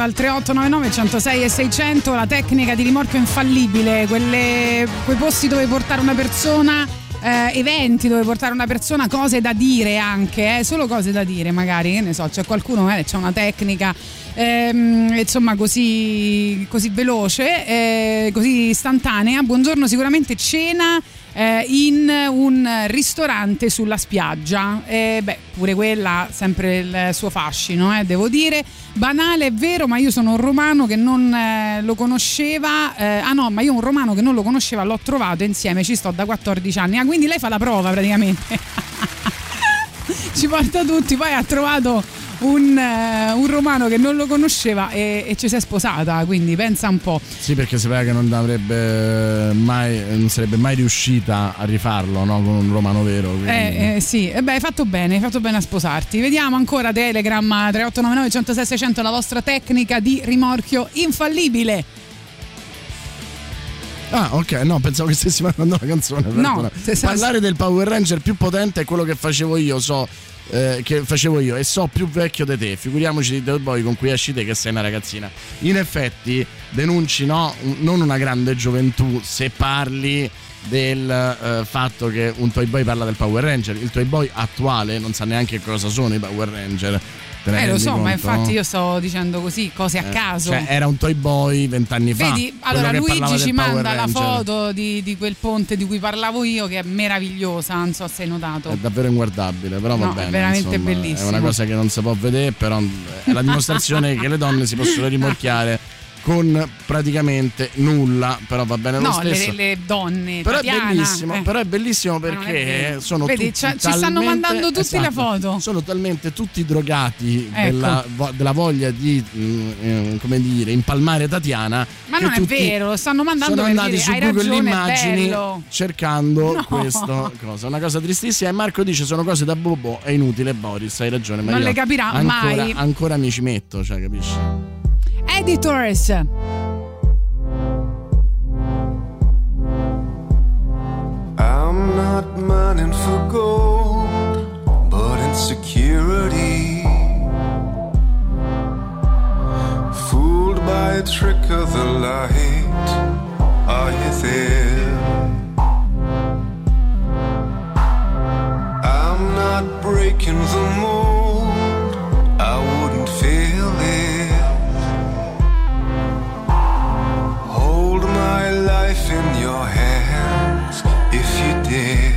Chiedendo al 3899 106 e 600 la tecnica di rimorchio infallibile, quelle, quei posti dove portare una persona, eh, eventi dove portare una persona, cose da dire anche, eh, solo cose da dire magari, che ne so, c'è qualcuno magari c'è una tecnica ehm, insomma così, così veloce, eh, così istantanea. Buongiorno, sicuramente cena eh, in un ristorante sulla spiaggia. Eh, beh, pure quella sempre il suo fascino, eh, devo dire. Banale è vero, ma io sono un romano che non eh, lo conosceva. eh, ah no, ma io un romano che non lo conosceva l'ho trovato insieme, ci sto da 14 anni. Ah, quindi lei fa la prova praticamente. <laughs> ci porta tutti, poi ha trovato un, eh, un romano che non lo conosceva e, e ci si è sposata, quindi pensa un po'. Sì, perché sapeva che non avrebbe mai, non sarebbe mai riuscita a rifarlo no? con un romano vero. quindi- Eh, eh, sì, e beh, hai fatto bene, hai fatto bene a sposarti. Vediamo ancora Telegram 3899 106 600 la vostra tecnica di rimorchio infallibile. Ah, ok, no, pensavo che stessi mandando la canzone. se- Parlare del Power Ranger più potente è quello che facevo io, so. eh, che facevo io e so più vecchio di te, figuriamoci di Dead Boy con cui esci te che sei una ragazzina. In effetti denunci no, non una grande gioventù se parli del eh, fatto che un Toy Boy parla del Power Ranger, il Toy Boy attuale non sa neanche cosa sono i Power Ranger. Eh, lo so, ma conto? infatti io sto dicendo così, cose a Eh, caso. Cioè, era un Toy Boy vent'anni fa. Vedi, allora Luigi ci manda la foto di, di quel ponte di cui parlavo io che è meravigliosa, non so se hai notato. È davvero inguardabile, però va No, è bene. veramente insomma, bellissimo. È una cosa che non si può vedere, però è la dimostrazione che le donne si possono <laughs> rimorchiare con praticamente nulla, però va bene lo No, stesso. le, le donne. Però è bellissimo, eh. però è bellissimo perché sono Vedi, tutti ci- ci stanno mandando tutti la esatto, foto. Sono talmente tutti drogati Ecco. della, della voglia di mm, eh, come dire, impalmare Tatiana. Ma non è vero, stanno mandando sono andati dire, su Google ragione, Immagini cercando No. questa cosa. Una cosa tristissima. E Marco dice: Sono cose da bobo, è inutile, Boris. Hai ragione. Ma Non le capirà ancora, mai. Ancora mi ci metto, cioè, capisci? Editors. I'm not mining for gold, but insecurity. Fooled by a trick of the light. Are you there? I'm not breaking the mold. I life in your hands if you dare.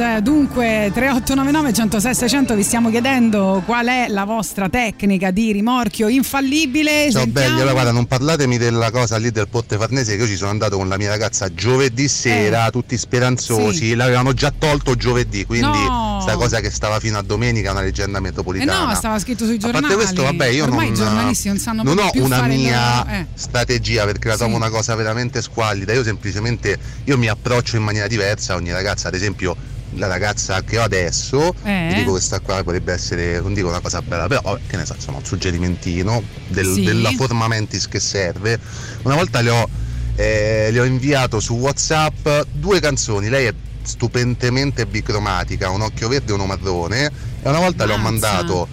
Editors, dunque 3899 106 600 vi stiamo chiedendo qual è la vostra tecnica di rimorchio infallibile. Ciao Sentiamo- belli, allora guarda, non parlatemi della cosa lì del Ponte Farnese che io ci sono andato con la mia ragazza giovedì sera, tutti speranzosi, Sì. l'avevano già tolto giovedì, quindi No. sta cosa che stava fino a domenica è una leggenda Eh metropolitana. no, stava scritto sui A giornali. parte questo, vabbè, io Ormai non, i giornalisti non sanno non ho una mia loro- eh. strategia perché la trovo una cosa veramente squallida. Io semplicemente io mi approccio in maniera diversa a ogni ragazza, ad esempio la ragazza che ho adesso, Eh. dico questa qua potrebbe essere, non dico una cosa bella, però che ne so, insomma, un suggerimentino del- Sì. della forma mentis che serve. Una volta le ho, eh, le ho inviato su WhatsApp due canzoni, lei è stupentemente bicromatica, un occhio verde e uno marrone, e una volta le ho Mazza. mandato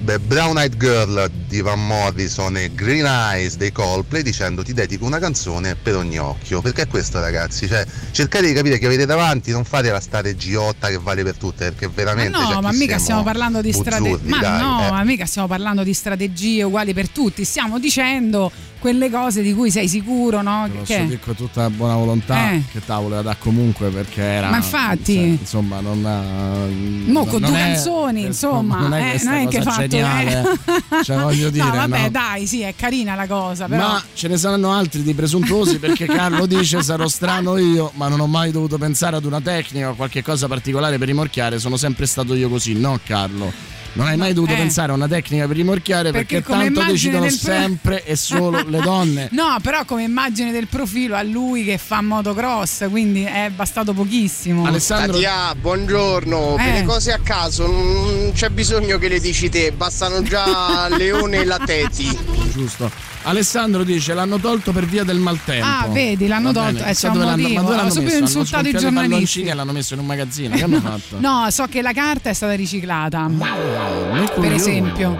beh, Brown Eyed Girl di Van Morrison e Green Eyes dei Coldplay dicendo ti dedico una canzone per ogni occhio perché è questo ragazzi cioè cercate di capire che avete davanti non fate la strategiotta che vale per tutte perché Ma veramente c'è no, ma chi mica stiamo parlando di strategie. Ma dai, no, eh. ma mica stiamo parlando di strategie uguali per tutti. Stiamo dicendo quelle cose di cui sei sicuro, no? Te Che- posso che- dire con tutta buona volontà Eh. che tavola da dà comunque perché era Ma infatti- cioè, insomma non ha- Mo con due canzoni, insomma, non è eh, non è che fatto geniale eh. cioè <laughs> voglio dire no, vabbè, no? dai, sì, è carina la cosa, però Ma ce ne saranno altri di presuntuosi perché Carlo dice sarò strano io, ma non ho mai dovuto pensare ad una tecnica o qualche cosa particolare per rimorchiare, sono sempre stato io così, no Carlo? Non hai mai dovuto eh. pensare a una tecnica per rimorchiare Perché perché, tanto decidono pro- sempre e solo le <laughs> donne. No, però come immagine del profilo a lui che fa motocross, quindi è bastato pochissimo. Tatia, buongiorno. Per Eh. le cose a caso non c'è bisogno che le dici te, bastano già <laughs> Leone e la Teti. Giusto. Alessandro dice l'hanno tolto per via del maltempo. Ah, vedi, l'hanno Va tolto, eh, c'è un l'hanno- motivo. Ma dove l'hanno Ho subito messo? insultato i giornalisti. e l'hanno messo in un magazzino. Che hanno <laughs> fatto? No, so che la carta è stata riciclata. per coglione. esempio.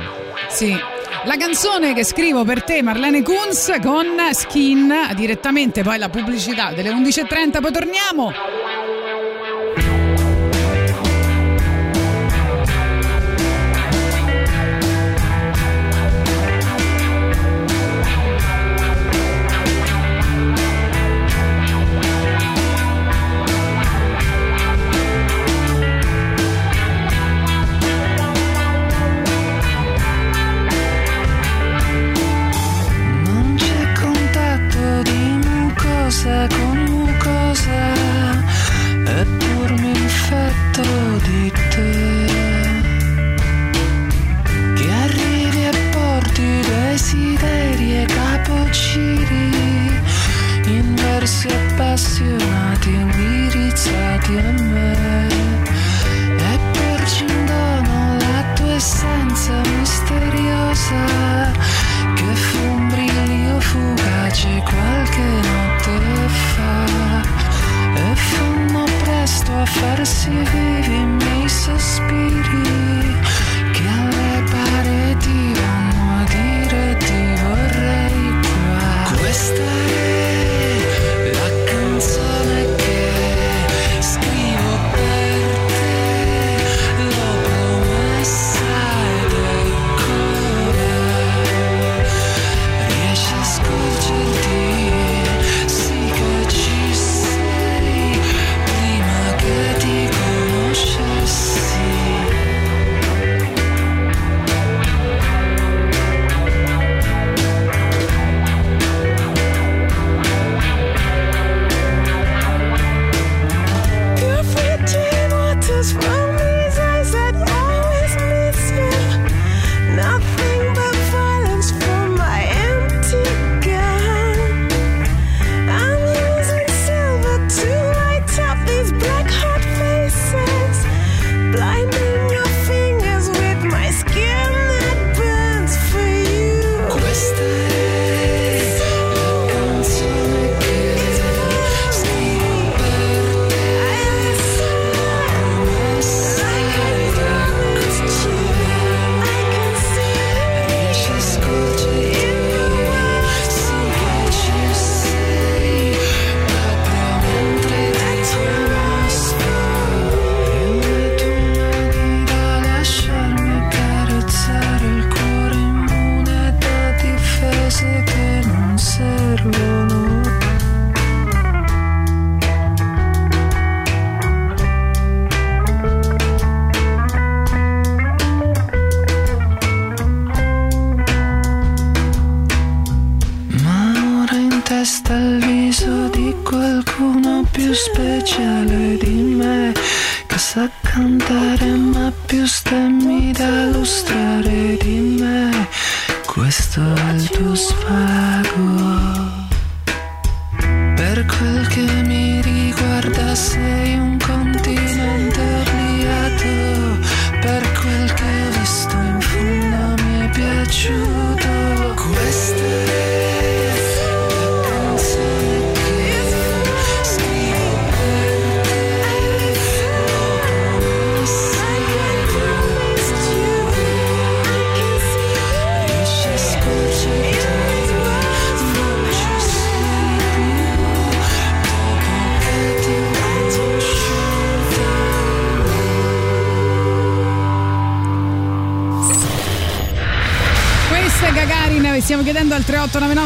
Sì. La canzone che scrivo per te, Marlene Kunz, con Skin, direttamente poi la pubblicità delle 11.30, poi torniamo.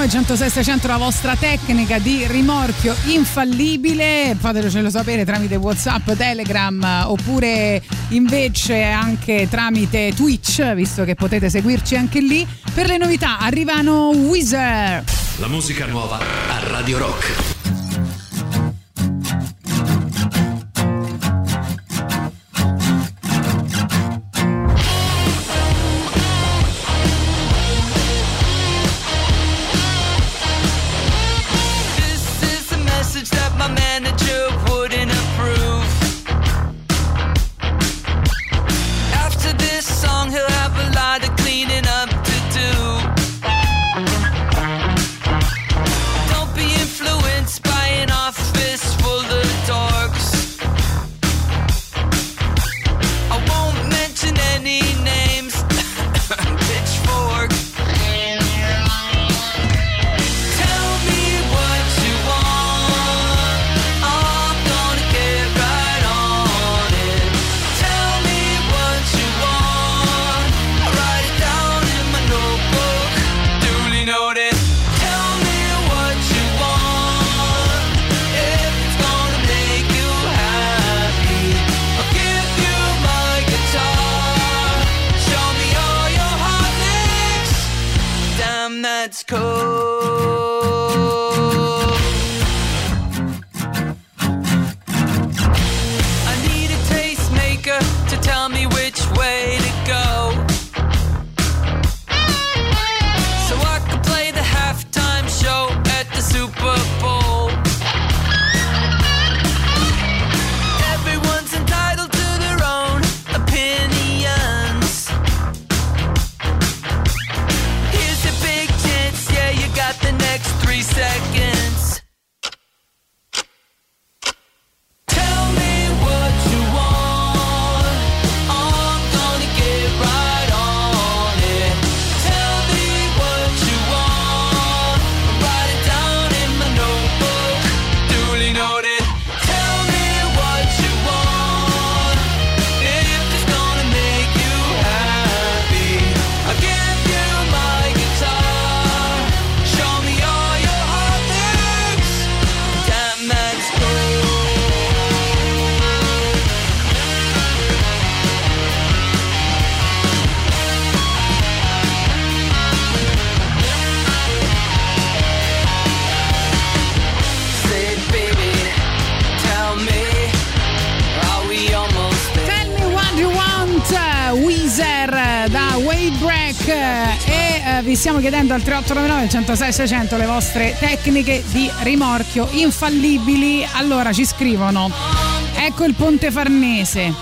3899 106 600 la vostra tecnica di rimorchio infallibile, fatecelo sapere tramite Whatsapp, Telegram eh, oppure invece anche tramite Twitch, visto che potete seguirci anche lì. Per le novità arrivano Weezer. La musica nuova a Radio Rock. Al 3899 106 600 le vostre tecniche di rimorchio infallibili. Allora ci scrivono, ecco il Ponte Farnese.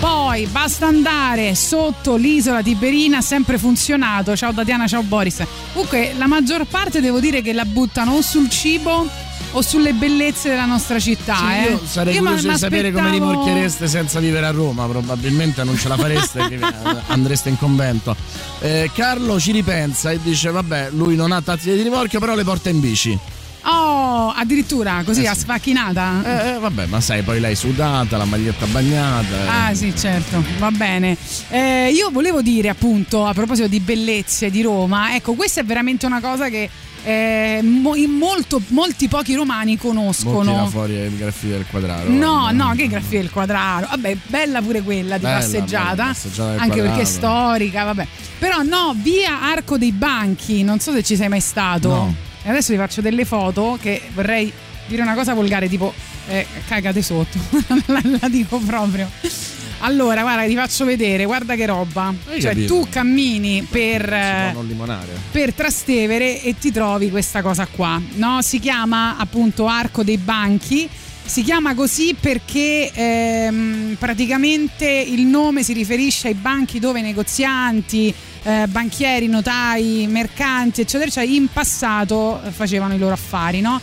Poi basta andare sotto l'isola Tiberina, sempre funzionato. Ciao Tatiana, ciao Boris. Comunque la maggior parte devo dire che la buttano o sul cibo o sulle bellezze della nostra città. Sì, eh. io sarei Io curioso di sapere come rimorchiereste senza vivere a Roma, probabilmente non ce la fareste, andreste in convento. Eh, Carlo ci ripensa e dice: Vabbè, lui non ha tattiche di rimorchio, però le porta in bici. Oh, addirittura così Eh a sì. sfacchinata? Eh, eh, vabbè, ma sai, poi lei sudata, la maglietta bagnata. eh. Ah sì, certo, va bene. Eh, io volevo dire appunto a proposito di bellezze di Roma, ecco, questa è veramente una cosa che eh, molto- molti pochi romani Mo' tira conoscono. fuori il graffito del quadrato. No, no, che graffia del quadraro. Vabbè, bella pure quella di Bella, passeggiata. bella, passeggiata anche perché è quadrato. storica, vabbè. Però no, via Arco dei Banchi, non so se ci sei mai stato. No. E adesso vi faccio delle foto che vorrei dire una cosa volgare, tipo eh, cagate sotto, <laughs> la, la dico proprio. Allora, guarda, ti faccio vedere, guarda che roba. Hai Cioè, capito? tu cammini per, eh, per Trastevere e ti trovi questa cosa qua. No? Si chiama appunto Arco dei Banchi. Si chiama così perché ehm, praticamente il nome si riferisce ai banchi dove negozianti, eh, banchieri, notai, mercanti, eccetera, eccetera, in passato eh, facevano i loro affari, no?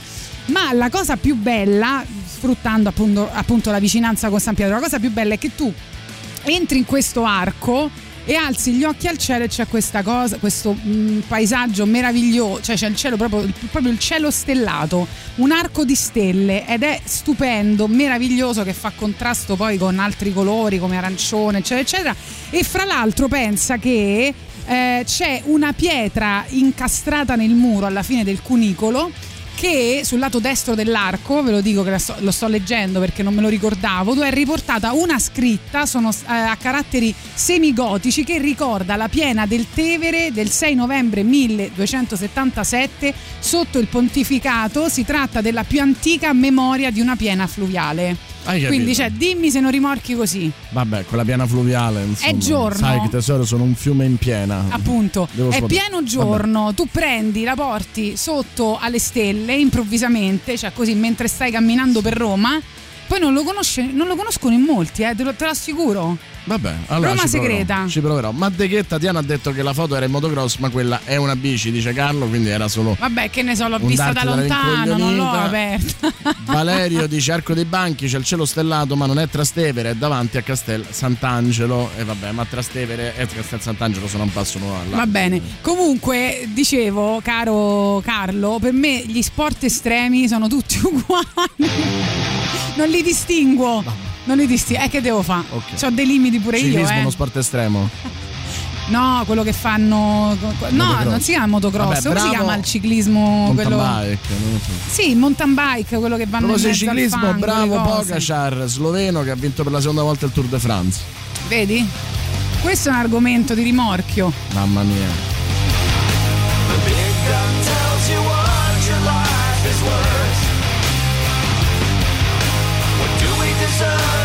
Ma la cosa più bella, sfruttando appunto, appunto la vicinanza con San Pietro, la cosa più bella è che tu entri in questo arco e alzi gli occhi al cielo e c'è questa cosa, questo mm, paesaggio meraviglioso, cioè c'è il cielo proprio, proprio il cielo stellato, un arco di stelle ed è stupendo, meraviglioso che fa contrasto poi con altri colori come arancione, eccetera, eccetera. E fra l'altro pensa che eh, c'è una pietra incastrata nel muro alla fine del cunicolo che sul lato destro dell'arco, ve lo dico che sto- lo sto leggendo perché non me lo ricordavo, dove è riportata una scritta sono, eh, a caratteri semigotici che ricorda la piena del Tevere del 6 novembre 1277 sotto il pontificato. Si tratta della più antica memoria di una piena fluviale. Quindi, cioè, dimmi se non rimorchi così. Vabbè, con la piana fluviale, insomma. È giorno. Sai che tesoro, sono un fiume in piena. Appunto, Devo è pieno giorno, tu prendi, la porti sotto alle stelle improvvisamente, cioè così mentre stai camminando per Roma, poi non lo, conosce- non lo conoscono in molti, eh, te, lo, te lo assicuro. Vabbè, allora Roma ci proverò, segreta. Ci proverò. Ma De che Tatiana ha detto che la foto era in motocross, ma quella è una bici, dice Carlo, quindi era solo. Vabbè, che ne so, l'ho vista da lontano, non l'ho aperta. <laughs> Valerio dice Arco dei Banchi, c'è il cielo stellato, ma non è Trastevere, è davanti a Castel Sant'Angelo. E vabbè, ma Trastevere e Castel Sant'Angelo sono un passo nuovo là. Va bene. Comunque, dicevo, caro Carlo, per me gli sport estremi sono tutti <laughs> uguali. Non li distinguo. Non li distingo. Eh, che devo fare? Ok. Ho dei limiti pure Ciclismo io, è eh. uno sport estremo. <laughs> No, quello che fanno. No, Motocross. non si chiama motocross. Come si chiama il ciclismo? Mountain quello... bike, non so. Sì, il mountain bike, quello che vanno Proprio in mezzo ciclismo, fango, bravo. Pogacar, sloveno che ha vinto per la seconda volta il Tour de France. Vedi? Questo è un argomento di rimorchio. Mamma mia. Do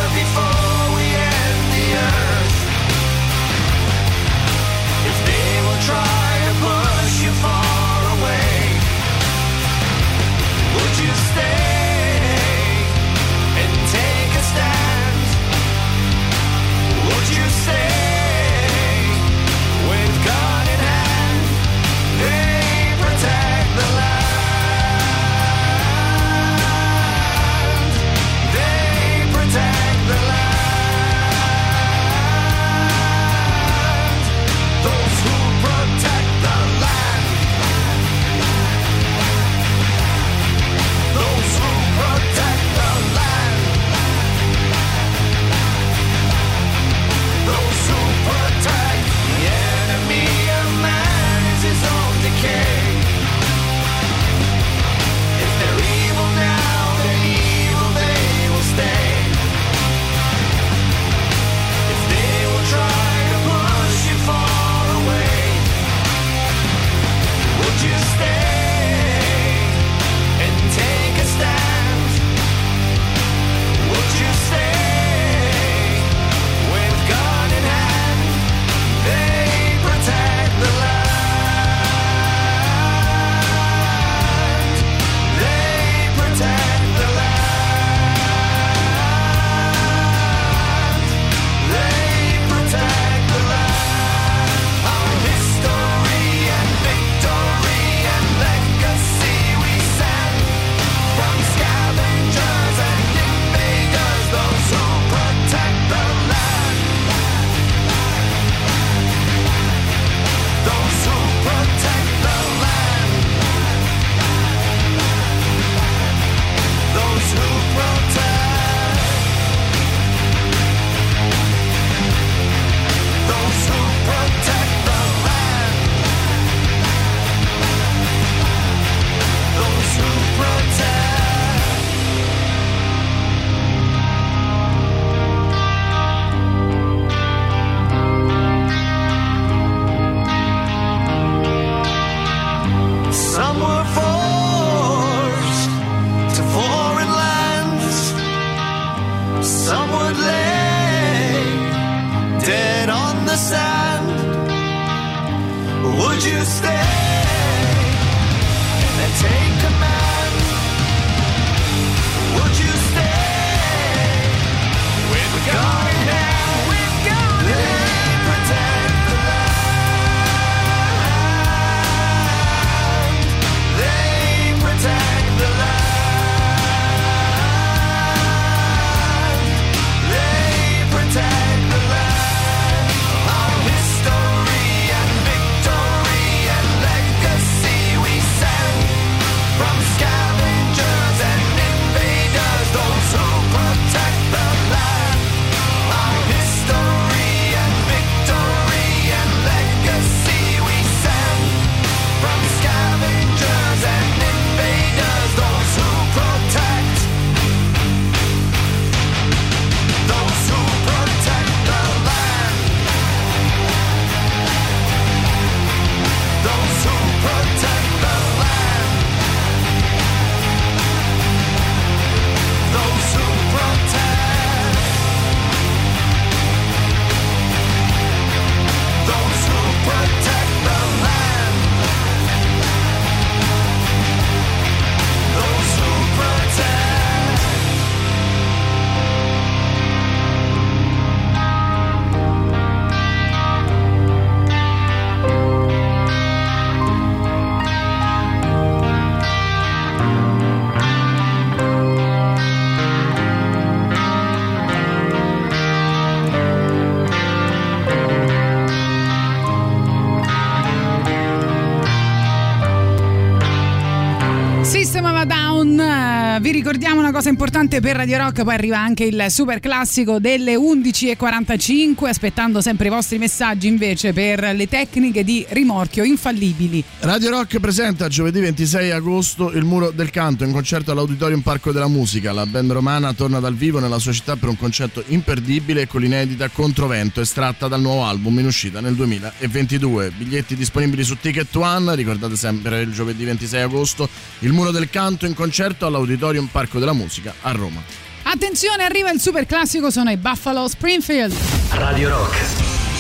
7 per Radio Rock, poi arriva anche il super classico delle 11.45, aspettando sempre i vostri messaggi invece per le tecniche di rimorchio infallibili. Radio Rock presenta giovedì 26 agosto il Muro del Canto, in concerto all'Auditorium Parco della Musica. La band romana torna dal vivo nella sua città per un concerto imperdibile con l'inedita Controvento estratta dal nuovo album in uscita nel 2022. Biglietti disponibili su Ticket One, ricordate sempre il giovedì 26 agosto il muro del canto in concerto all'Auditorium Parco della Musica a Roma. Attenzione, arriva il super classico, sono i Buffalo Springfield. Radio Rock,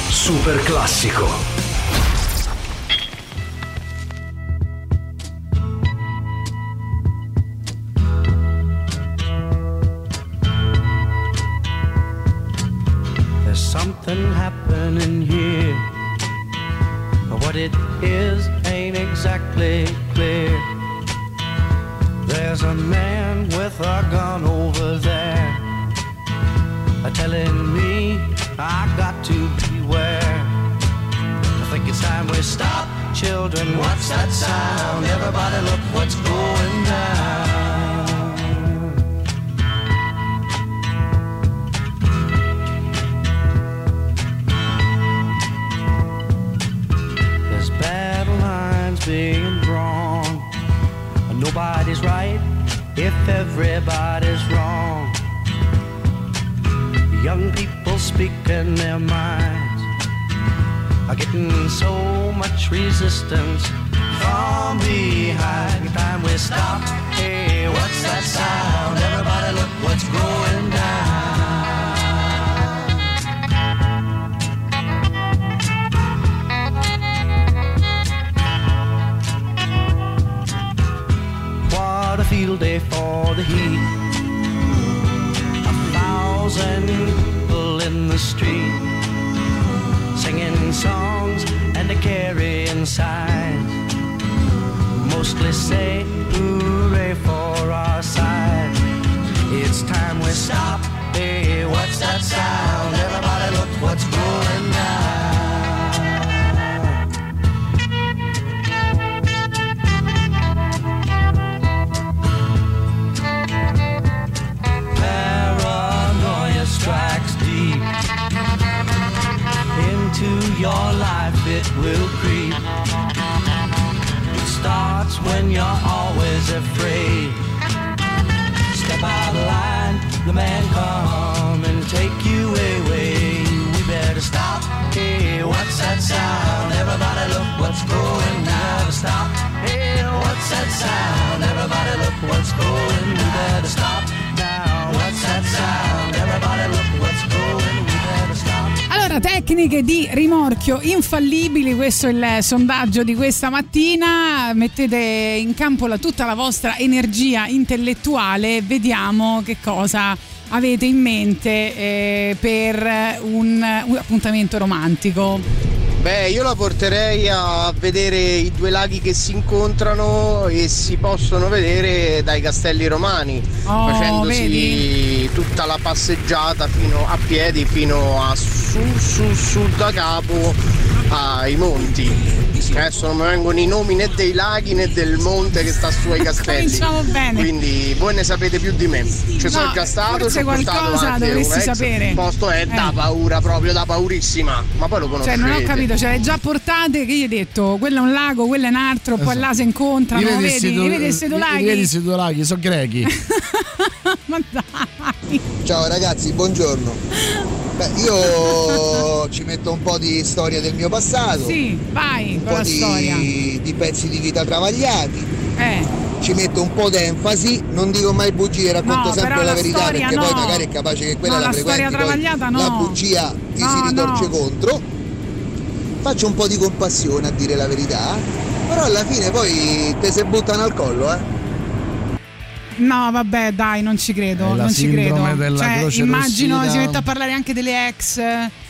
super classico. There's something happening here. What it is. Infallibili, questo è il sondaggio di questa mattina. Mettete in campo la- tutta la vostra energia intellettuale e vediamo che cosa avete in mente eh, per un, un appuntamento romantico. Beh, io la porterei a vedere i due laghi che si incontrano e si possono vedere dai castelli romani, Oh, facendosi vedi? tutta la passeggiata fino a piedi fino a su su su da capo ai monti. Adesso non mi vengono i nomi né dei laghi né del monte che sta su ai <laughs> castelli. Cominciamo bene. Quindi voi ne sapete più di me. Ci sono No, già stato, ci ho portato dovresti un ex. sapere. Il posto è da Eh. paura, proprio da paurissima. Ma poi lo Cioè, conoscete. non ho capito, hai già portate? Che gli hai detto? Quello è un lago, quello è un altro, poi là si incontrano, vedi vedi? vedi questi due i- i laghi? vedi questi due laghi, sono grechi. <laughs> Ma dai! Ciao ragazzi, buongiorno. Beh, io ci metto un po' di storia del mio passato, Sì, vai un po' di, di pezzi di vita travagliati. Eh. Ci metto un po' d'enfasi, non dico mai bugie, racconto No, sempre la, la verità storia perché poi no. magari è capace che quella No, la la frequenti, poi travagliata no. la bugia ti si ritorce contro. Faccio un po' di compassione a dire la verità, però alla fine poi te se buttano al collo, eh. No, vabbè, dai, non ci credo, non ci credo. Cioè, immagino rossina. si mette a parlare anche delle ex,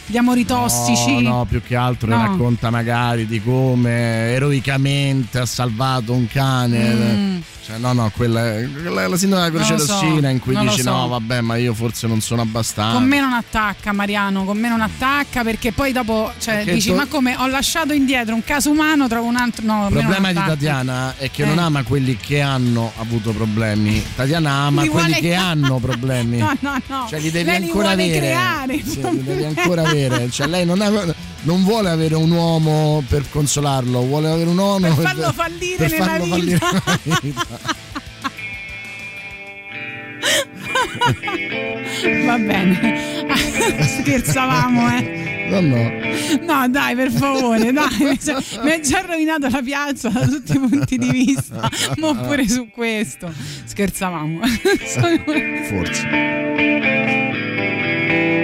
gli amori tossici. No, no, più che altro No. racconta magari di come eroicamente ha salvato un cane. Mm. Cioè, no, no, quella è, quella è la sindrome della croce lo so, rossina in cui dici so. no, vabbè, ma io forse non sono abbastanza. Con me non attacca Mariano, con me non attacca perché poi dopo cioè, Perché dici tu- ma come ho lasciato indietro un caso umano, trovo un altro... No, Il problema di. Tatiana è che Eh. non ama quelli che hanno avuto problemi. Tatiana ama Li quelli vuole- che <laughs> hanno problemi. No, no, no. Cioè li devi Lei ancora avere. creare. Sì, li devi ancora avere. Cioè lei non, ha- non vuole avere un uomo per consolarlo, vuole avere un uomo Per farlo fallire per nella farlo vita. fallire nella vita. Va bene. <laughs> Scherzavamo, eh. No, no. No, dai, per favore, dai. Mi sa- Mi ha già rovinato la piazza da tutti i punti di vista. Ma pure su questo. Scherzavamo. Forse. <laughs>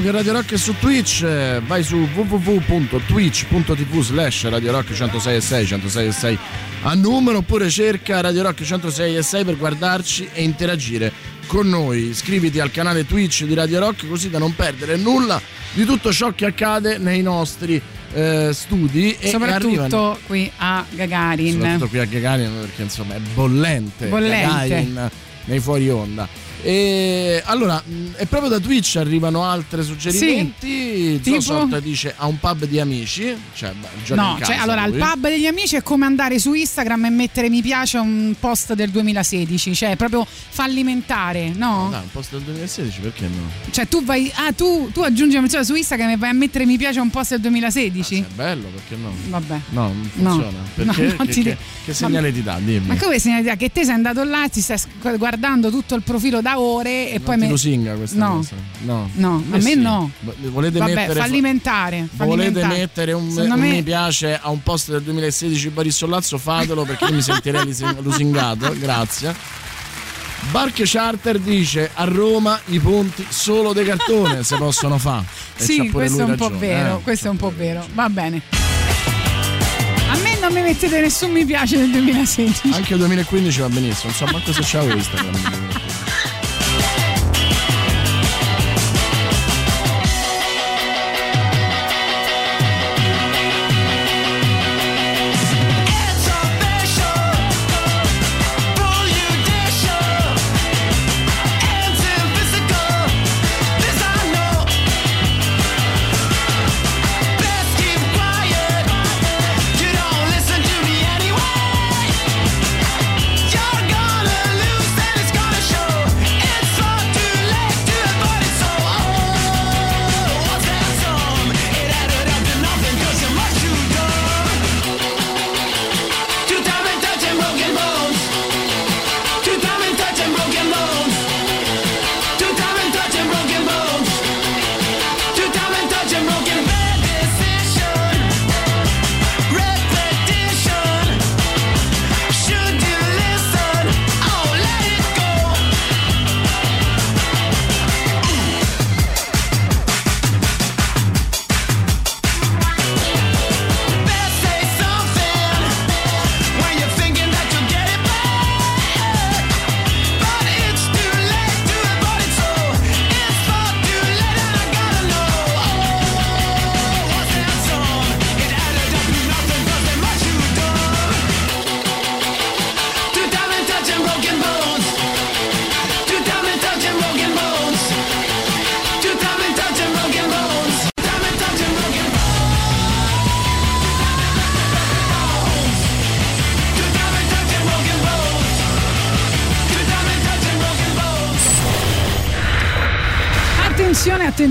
Ricordiamo che Radio Rock è su Twitch, vai su www.twitch.tv slash Radio Rock 106 106 a numero oppure cerca Radio Rock 106 e 6 per guardarci e interagire con noi. Iscriviti al canale Twitch di Radio Rock così da non perdere nulla di tutto ciò che accade nei nostri eh, studi e Soprattutto qui a Gagarin. soprattutto qui a Gagarin perché insomma è bollente, Bollente. Gagarin nei fuori onda. E allora, mh, è proprio da Twitch arrivano altri suggerimenti. tipo? Zosort dice a un pub di amici, cioè No, cioè allora il lui. pub degli amici è come andare su Instagram e mettere mi piace a un post del 2016, cioè proprio fallimentare, no? Dai, un post del 2016 perché no? Cioè tu vai, ah tu, tu aggiungi una menzione su Instagram e vai a mettere mi piace a un post del 2016? È bello perché no? Vabbè. No, non No. funziona. <laughs> No, Perché? non che, ti che- che segnale ti dà? Dimmi. Ma come segnalità che te sei andato là, ti stai guardando tutto il profilo da ore e poi non ti me- lusinga questa No. cosa. No. No, a Eh me sì. no. Vo- Volete Vabbè, mettere fallimentare. Volete fallimentare. mettere un, un me- mi piace a un post del 2016 Boris Sollazzo? Fatelo perché io mi sentirei lusingato. Grazie. Barche Charter dice a Roma i ponti solo di cartone si possono fare. <laughs> Sì, questo è un po' ragione, vero, eh. questo è un po' vero. Va bene. A me non mi mettete nessun mi piace nel 2016. Anche il 2015 va benissimo, non so manco se c'avevo Instagram. <laughs>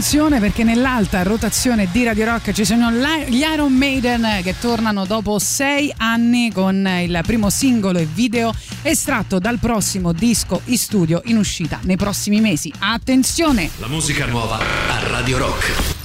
Attenzione, perché nell'alta rotazione di Radio Rock ci sono gli Iron Maiden che tornano dopo sei anni con il primo singolo e video estratto dal prossimo disco in studio in uscita nei prossimi mesi. Attenzione! La musica nuova a Radio Rock.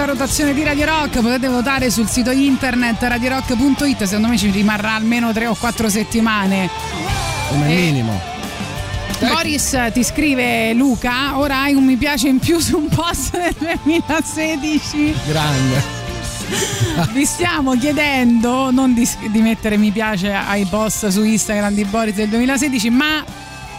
Nell'alta rotazione di Radio Rock. Potete votare sul sito internet radiorock.it. Secondo me ci rimarrà almeno 3 o 4 settimane. Come Eh, minimo. Boris ti scrive Luca, ora hai un mi piace in più su un post <laughs> del 2016. Grande. <laughs> Vi stiamo chiedendo non di, di mettere mi piace ai post su Instagram di Boris del 2016, ma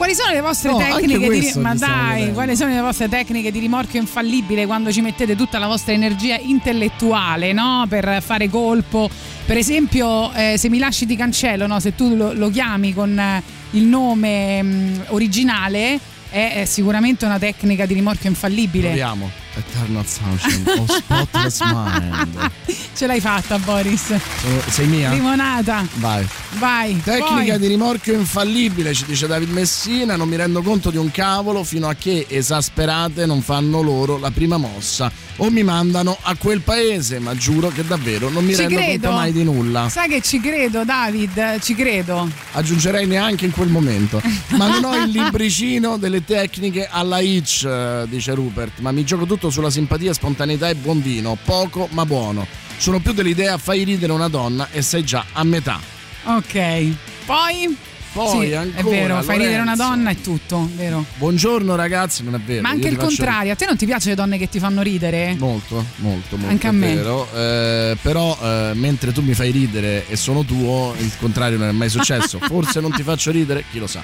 quali sono le vostre No, tecniche di questo ma ti stiamo dai, quali sono le vostre tecniche di rimorchio infallibile quando ci mettete tutta la vostra energia intellettuale, no? Per fare colpo. Per esempio, eh, se mi lasci ti cancello, no? Se tu lo, lo chiami con eh, il nome mh, originale è, è sicuramente una tecnica di rimorchio infallibile. Proviamo. Eternal Sunshine o Spotless Mind. <laughs> Ce l'hai fatta, Boris. Sono- sei mia? Limonata. Vai. Vai. Tecnica poi. di rimorchio infallibile, ci dice David Messina. Non mi rendo conto di un cavolo fino a che esasperate non fanno loro la prima mossa o mi mandano a quel paese, ma giuro che davvero non mi Ci rendo credo. conto mai di nulla. Sai che ci credo, David, ci credo. Aggiungerei neanche in quel momento. Ma non ho il <laughs> libricino delle tecniche alla Hitch, eh, dice Rupert, ma mi gioco tutto sulla simpatia, spontaneità e buon vino. Poco ma buono. Sono più dell'idea fai ridere una donna e sei già a metà. Ok. Poi? Poi Sì, ancora, è vero, fai ridere una Lorenzo. donna è tutto, vero? Buongiorno ragazzi, non è vero. Ma anche il contrario, a te non ti piacciono le donne che ti fanno ridere? Molto, molto, molto. Anche a è me. Vero. Eh, però eh, mentre tu mi fai ridere e sono tuo, il contrario non è mai successo. <laughs> Forse non ti faccio ridere, chi lo sa.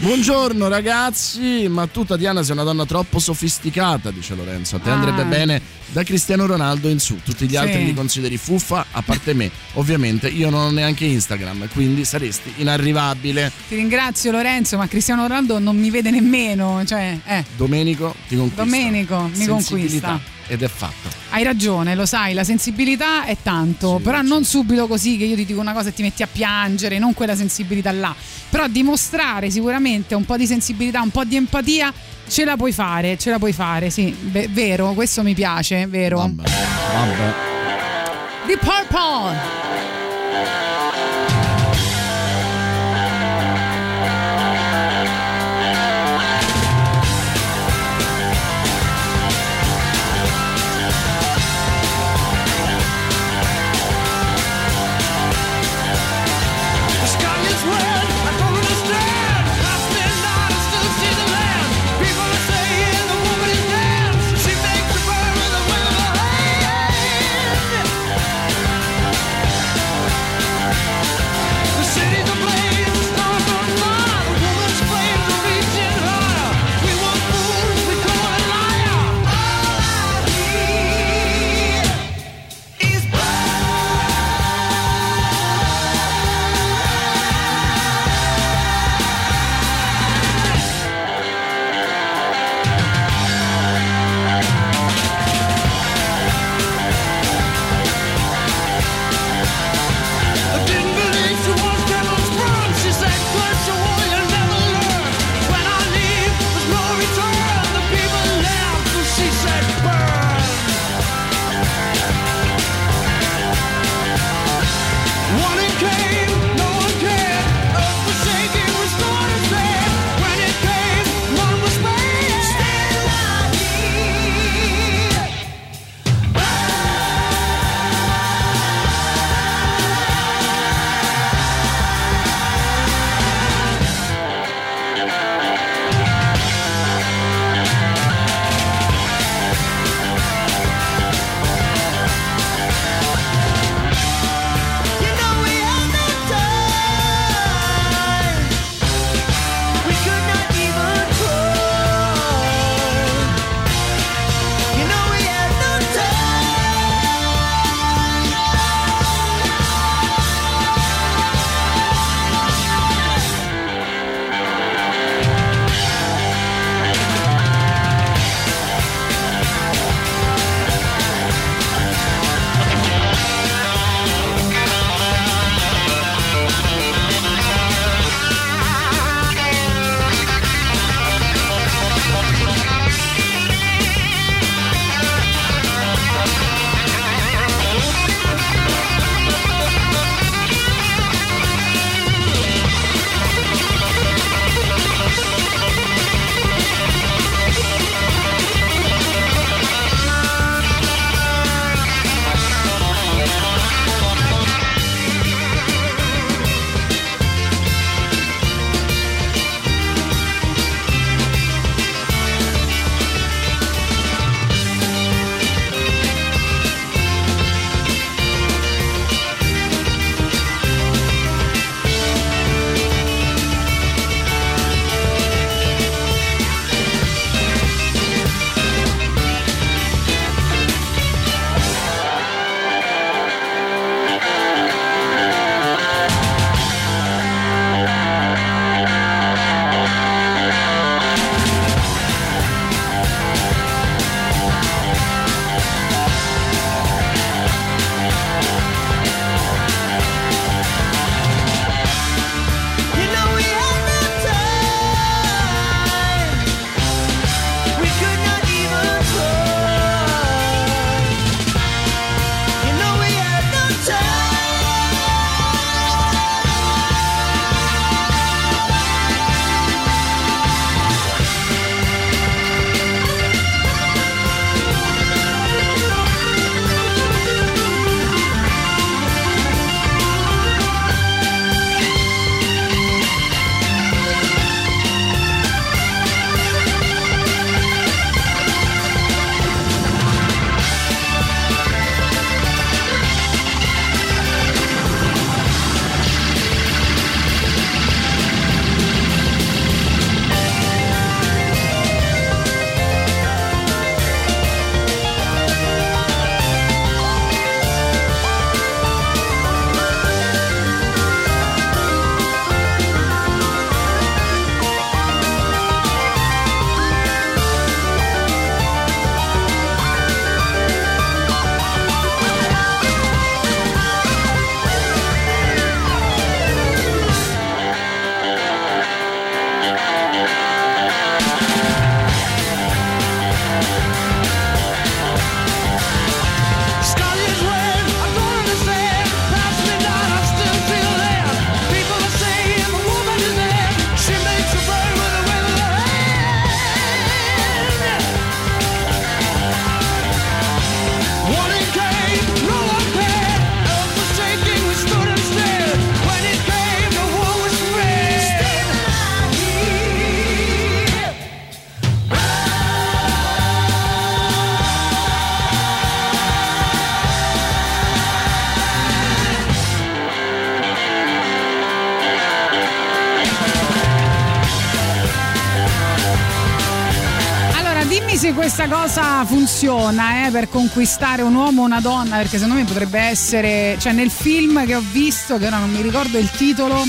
Buongiorno ragazzi, ma tu Tatiana sei una donna troppo sofisticata, dice Lorenzo. A te Ah. andrebbe bene da Cristiano Ronaldo in su. Tutti gli altri Sì. li consideri fuffa, a parte me. Ovviamente io non ho neanche Instagram, quindi saresti inarrivabile. Ti ringrazio Lorenzo, ma Cristiano Ronaldo non mi vede nemmeno, cioè, eh, Domenico ti conquista. Domenico mi conquista. Ed è fatto. Hai ragione, lo sai, la sensibilità è tanto, però non subito così che io ti dico una cosa e ti metti a piangere, non quella sensibilità là. Però dimostrare sicuramente un po' di sensibilità, un po' di empatia, ce la puoi fare, ce la puoi fare, sì, Ve- vero, questo mi piace, vero. Vabbè. The Purple. Funziona eh, per conquistare un uomo o una donna, perché secondo me potrebbe essere, cioè nel film che ho visto, che ora non mi ricordo il titolo,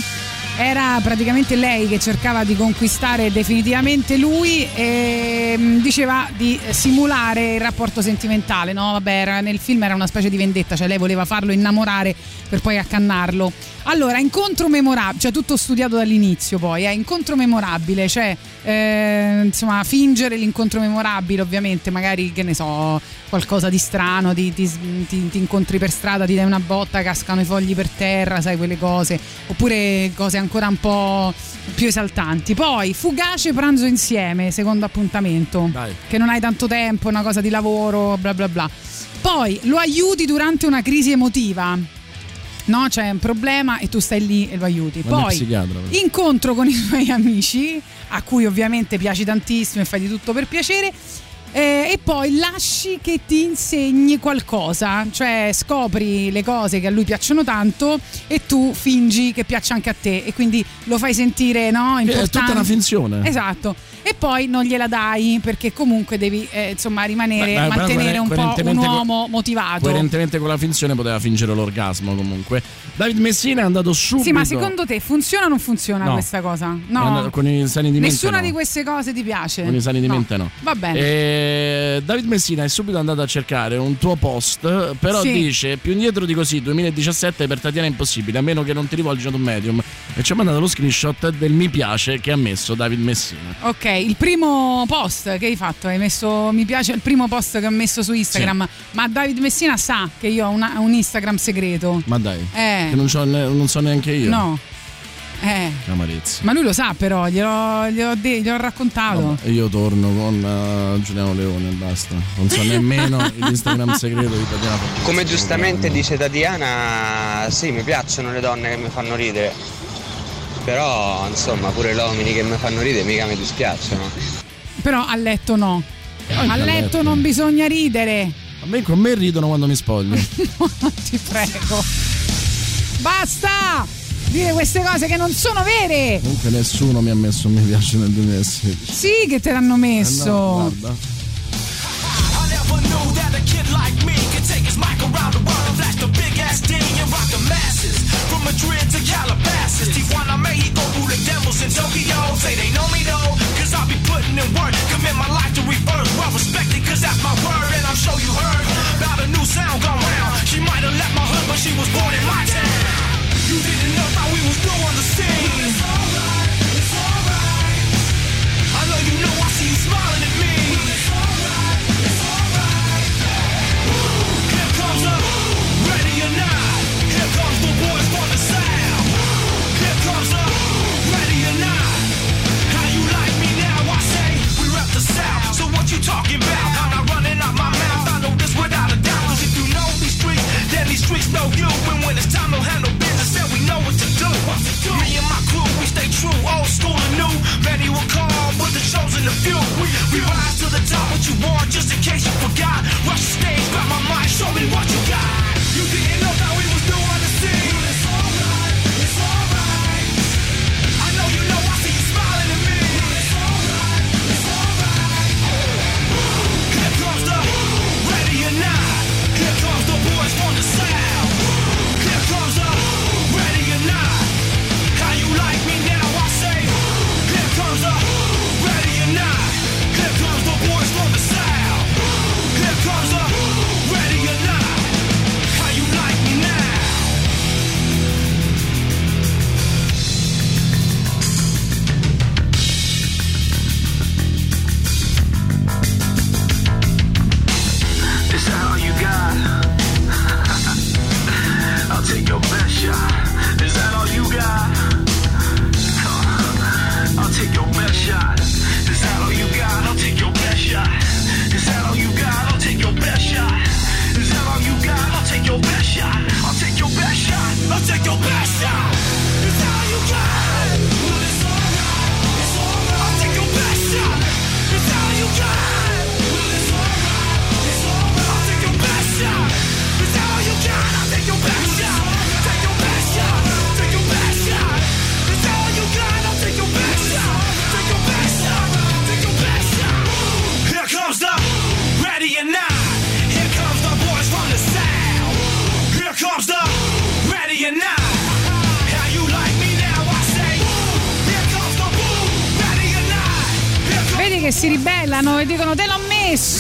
era praticamente lei che cercava di conquistare definitivamente lui e mm, diceva di simulare il rapporto sentimentale, no? Vabbè, era- nel film era una specie di vendetta, cioè lei voleva farlo innamorare per poi accannarlo. Allora, incontro memorabile, cioè tutto studiato dall'inizio poi, eh, incontro memorabile, cioè eh, insomma fingere l'incontro memorabile ovviamente, magari che ne so, qualcosa di strano, ti, ti- ti- ti incontri per strada, ti dai una botta, cascano i fogli per terra, sai quelle cose, oppure cose ancora un po' più esaltanti. Poi fugace pranzo insieme, secondo appuntamento, che non hai tanto tempo, una cosa di lavoro, bla bla bla. Poi lo aiuti durante una crisi emotiva. No, c'è un problema e tu stai lì e lo aiuti. Non Poi incontro con i suoi amici, a cui ovviamente piaci tantissimo e fai di tutto per piacere. eh, e poi lasci che ti insegni qualcosa, cioè scopri le cose che a lui piacciono tanto e tu fingi che piaccia anche a te e quindi lo fai sentire no, importante. È tutta una finzione. Esatto. E poi non gliela dai perché comunque devi eh, insomma rimanere, Beh, mantenere un po' un uomo motivato. Coerentemente con la finzione poteva fingere l'orgasmo comunque. David Messina è andato subito. Sì, ma secondo te funziona o non funziona No. questa cosa? Andato No. con i sani di mente. Nessuna no. di queste cose ti piace? Con i sani di mente no. Va bene. Eh, David Messina è subito andato a cercare un tuo post, però Sì. dice più indietro di così, 2017 per Tatiana è impossibile, a meno che non ti rivolgi ad un medium. E ci ha mandato lo screenshot del mi piace che ha messo David Messina. Ok, il primo post che hai fatto, hai messo mi piace il primo post che ho messo su Instagram, ma David Messina sa che io ho una- un Instagram segreto. Ma dai, Eh. che non, c'ho ne- non so neanche io. No. Eh. Amarezza. Ma lui lo sa però, gliel'ho, gliel'ho de- gliel'ho raccontato. E io torno con eh, Giuliano Leone e basta. Non so nemmeno <laughs> l'Instagram segreto di Tatiana. Come giustamente dice Tatiana, sì, mi piacciono le donne che mi fanno ridere. Però, insomma, pure gli uomini che mi fanno ridere mica mi dispiacciono. Però a letto no. A a letto non bisogna ridere. A me con me ridono quando mi spoglio. <laughs> Ti prego. Basta! Dire queste cose che non sono vere! Comunque nessuno mi ha messo un mi piace nel 2016. Sì che te l'hanno messo. Eh no, guarda. I never knew that a kid like me could take his mic around the world and flash the big ass D and rock the masses. From Madrid to Calabasas, Tijuana, Mexico, through the devils in Tokyo. Say they know me though, cause I be putting in work. Commit my life to reverse. Well respected, cause that's my word. And I'm sure you heard about a new sound gone round. She might have left my hood, but she was born in my town. You didn't know how we was doing the scene. It's alright, it's alright. I know you know I see you smiling at me. It's alright, it's alright. Here comes the ready or not. You talking about? I'm not running out my mouth. I know this without a doubt. 'Cause if you know these streets, then these streets know you. And when it's time to handle business, then we know what to do. Me and my crew, we stay true, old school and new. Many will call, but the chosen the few. We, we rise to the top. What you want, just in case you forgot. Rush the stage, grab my mic, show me what you got. You didn't know how we was doing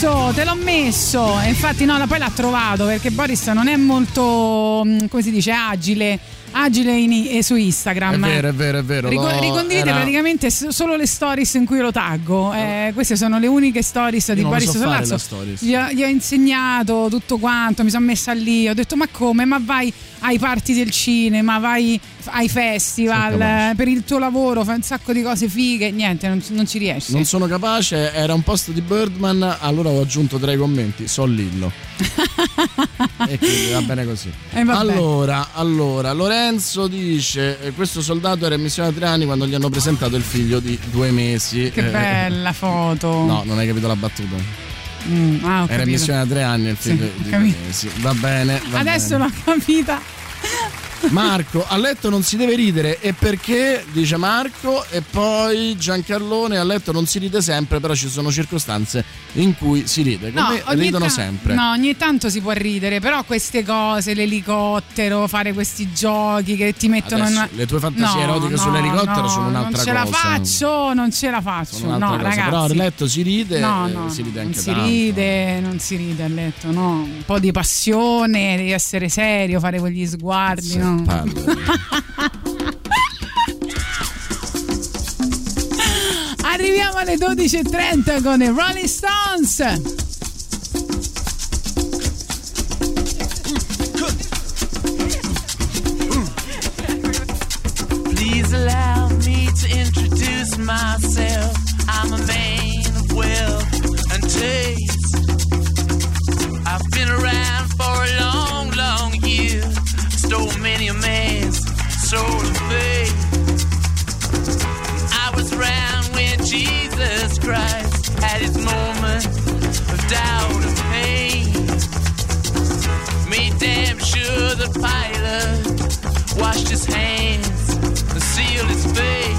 messo, te l'ho messo. Infatti no, poi l'ha trovato perché Boris non è molto, mm, come si dice, agile, agile in- su Instagram. È vero, è vero, è vero. Rico- lo- ricondivide era- praticamente solo le stories in cui lo taggo. Eh, queste sono le uniche stories di Boris so stories. Gli, gli ho insegnato tutto quanto, mi sono messa lì. Ho detto: Ma come? Ma vai ai party del cinema, vai ai festival eh, per il tuo lavoro, fai un sacco di cose fighe. Niente, non, non ci riesci. Non sono capace, era un post di Birdman, allora ho aggiunto tra i commenti, so Lillo. <laughs> e quindi va bene così. Eh, vabbè. allora, allora, Lorenzo dice: eh, Questo soldato era in missione a tre anni quando gli hanno presentato il figlio di due mesi. Che Eh, bella foto. No, non hai capito la battuta. Mm, ah, Era in missione a tre anni il figlio Sì, di mesi. Va bene. va Adesso bene. l'ho capita. Marco, a letto non si deve ridere e perché? Dice Marco e poi Giancarlone a letto non si ride sempre, però ci sono circostanze in cui si ride. Con me ogni ridono ta- sempre. No, ogni tanto si può ridere, però queste cose, l'elicottero, fare questi giochi che ti mettono Adesso, in le tue fantasie No, erotiche no, sull'elicottero no, sono un'altra non ce la cosa. faccio, non ce la faccio. No, cosa. ragazzi. Però a letto si ride No, e no, si ride non anche si tanto. ride, non si ride a letto, no. Un po' di passione, devi essere serio, fare quegli sguardi, no. <laughs> Arriviamo alle 12.30 con i Rolling Stones. Myself. I'm a man of wealth and taste. Soul of faith. I was around when Jesus Christ had his moment of doubt and pain. Made damn sure the pilot washed his hands and sealed his face.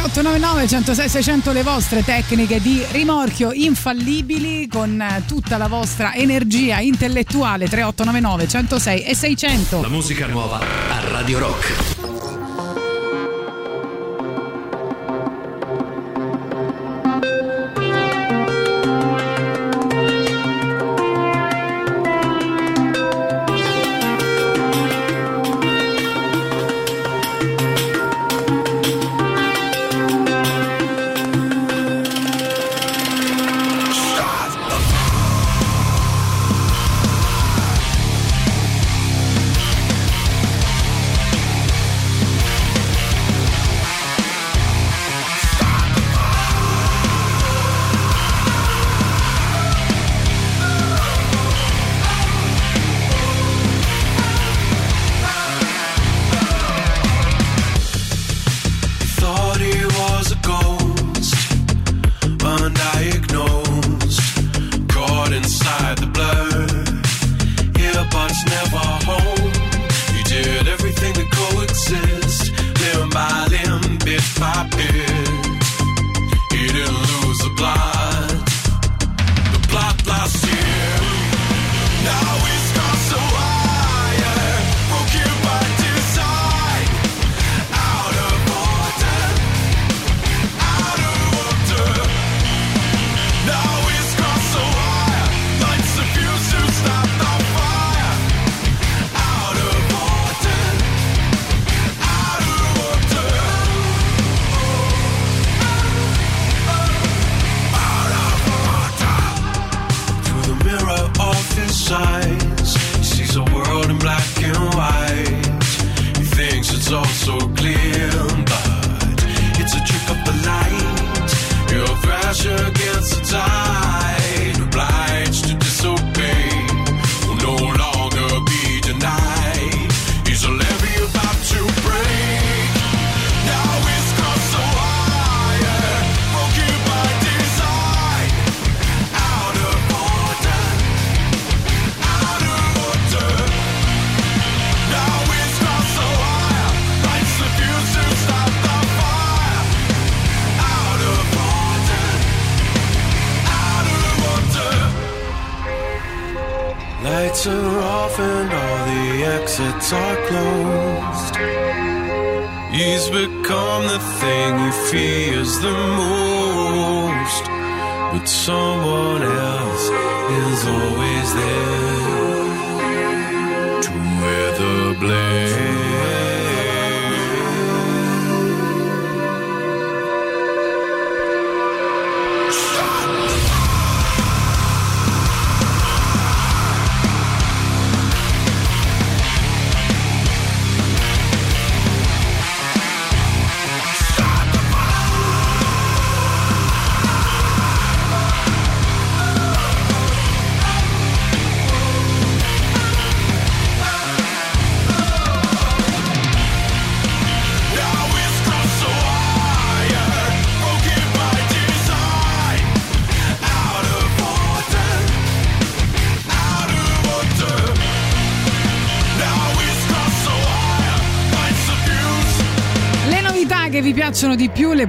3899 106 600 le vostre tecniche di rimorchio infallibili con eh, tutta la vostra energia intellettuale 3899 106 e 600. La musica nuova a Radio Rock.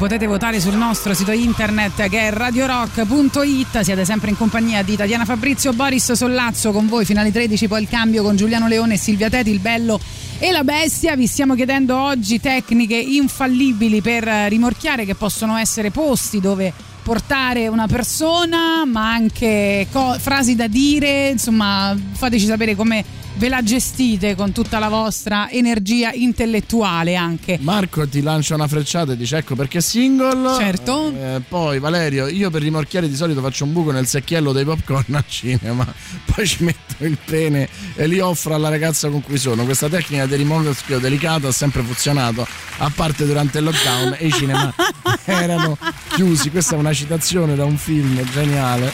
Potete votare sul nostro sito internet che è radiorock.it. Siete sempre in compagnia di Tatiana Fabrizio, Boris Sollazzo con voi fino alle 13, poi il cambio con Giuliano Leone e Silvia Teti, il bello e la bestia. Vi stiamo chiedendo oggi tecniche infallibili per rimorchiare che possono essere posti dove portare una persona, ma anche co- frasi da dire, insomma, fateci sapere come ve la gestite con tutta la vostra energia intellettuale anche. Marco ti lancia una frecciata e dice ecco perché single. Certo. Eh, poi Valerio, io per rimorchiare di solito faccio un buco nel secchiello dei popcorn al cinema, <laughs> poi ci metto il pene e li offro alla ragazza con cui sono. Questa tecnica di rimorchio delicato ha sempre funzionato, a parte durante il lockdown e i cinema <laughs> erano chiusi. Questa è una citazione da un film geniale,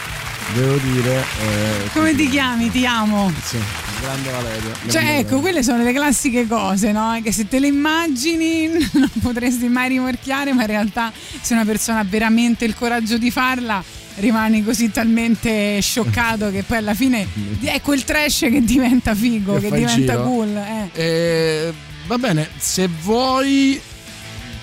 devo dire. eh, Come ti chiami? Ti amo. sì, grande Valerio. Cioè, ecco, quelle sono le classiche cose, no? Che se te le immagini <laughs> non potresti mai rimorchiare, ma in realtà se una persona ha veramente il coraggio di farla, rimani così talmente scioccato che poi alla fine <laughs> è quel trash che diventa figo, Che che, diventa giro. cool. eh. Eh, Va bene, se vuoi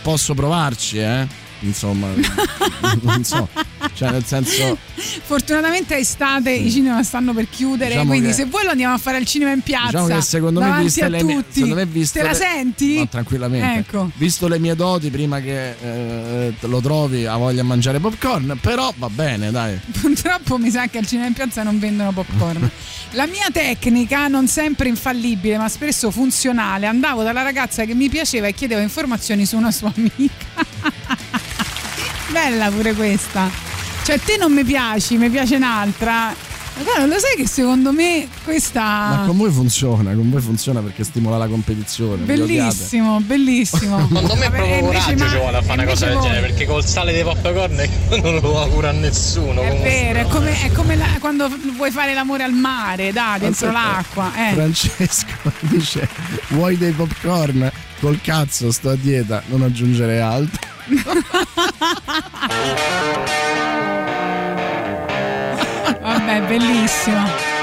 posso provarci, eh. Insomma, <laughs> non so. Cioè, nel senso, Fortunatamente è estate, i cinema stanno per chiudere, Diciamo quindi che- se vuoi lo andiamo a fare al cinema in piazza. diciamo che secondo me, viste le mie, secondo me viste Te la le- senti? No, tranquillamente. Ecco. Visto le mie doti, prima che eh, lo trovi, ha voglia di mangiare popcorn. Però va bene, dai. <laughs> Purtroppo mi sa che al cinema in piazza non vendono popcorn. <laughs> La mia tecnica, non sempre infallibile, ma spesso funzionale, andavo dalla ragazza che mi piaceva e chiedevo informazioni su una sua amica. Bella pure questa. Cioè, te non mi piaci, mi piace un'altra. Ma guarda, lo sai che secondo me questa. Ma con voi funziona, con voi funziona perché stimola la competizione. Bellissimo, bellissimo. <laughs> Secondo me Vabbè, proprio invece coraggio ma- ci vuole a fare una cosa del genere, perché col sale dei popcorn <laughs> non lo augura a nessuno. È comunque. vero, è come, è come la- quando vuoi fare l'amore al mare, da, dentro Aspetta, l'acqua. Eh. Francesco <laughs> dice: Vuoi dei popcorn? Col cazzo, sto a dieta, non aggiungere altro. Vabbè, bellissimo.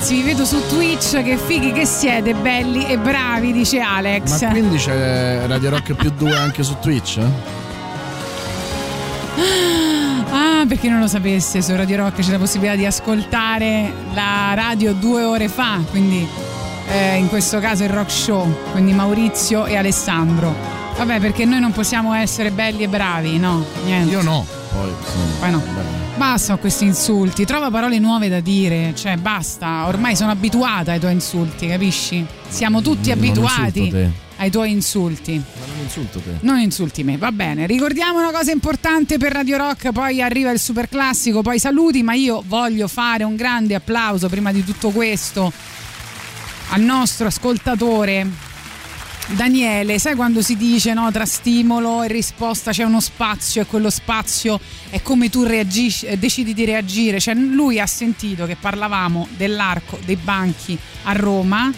Ragazzi, vi vedo su Twitch, che fighi che siete, belli e bravi, dice Alex. Ma quindi c'è Radio Rock più 2 anche su Twitch? Ah, per chi non lo sapesse, su Radio Rock c'è la possibilità di ascoltare la radio due ore fa, quindi eh, in questo caso il rock show, quindi Maurizio e Alessandro. Vabbè, perché noi non possiamo essere belli e bravi, no? Niente. Io no. Poi, Poi no. Basta con questi insulti, trova parole nuove da dire, cioè basta, ormai sono abituata ai tuoi insulti, capisci? Siamo tutti abituati ai tuoi insulti. Ma non insulto te. Non insulti me, va bene. Ricordiamo una cosa importante per Radio Rock, poi arriva il super classico, poi saluti, ma io voglio fare un grande applauso prima di tutto questo al nostro ascoltatore Daniele, sai quando si dice no, tra stimolo e risposta c'è uno spazio e quello spazio è come tu reagisci, eh, decidi di reagire? Cioè lui ha sentito che parlavamo dell'arco dei banchi a Roma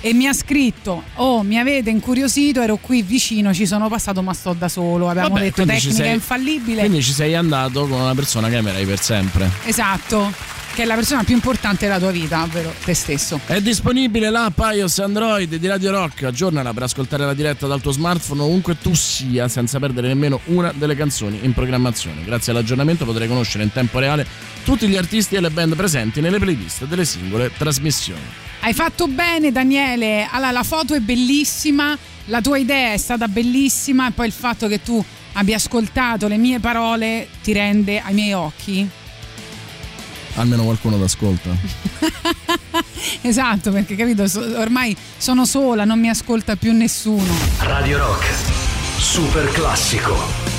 e mi ha scritto oh mi avete incuriosito ero qui vicino ci sono passato ma sto da solo abbiamo Vabbè, detto tecnica sei- infallibile Quindi ci sei andato con una persona che amerai per sempre. esatto che è la persona più importante della tua vita ovvero te stesso È disponibile l'app iOS Android di Radio Rock. Aggiornala per ascoltare la diretta dal tuo smartphone ovunque tu sia, senza perdere nemmeno una delle canzoni in programmazione. Grazie all'aggiornamento potrai conoscere in tempo reale tutti gli artisti e le band presenti nelle playlist delle singole trasmissioni. Hai fatto bene Daniele, allora la foto è bellissima, la tua idea è stata bellissima e poi il fatto che tu abbia ascoltato le mie parole ti rende ai miei occhi. Almeno qualcuno t'ascolta. <laughs> esatto, perché capito, ormai sono sola, non mi ascolta più nessuno. Radio Rock. Super classico.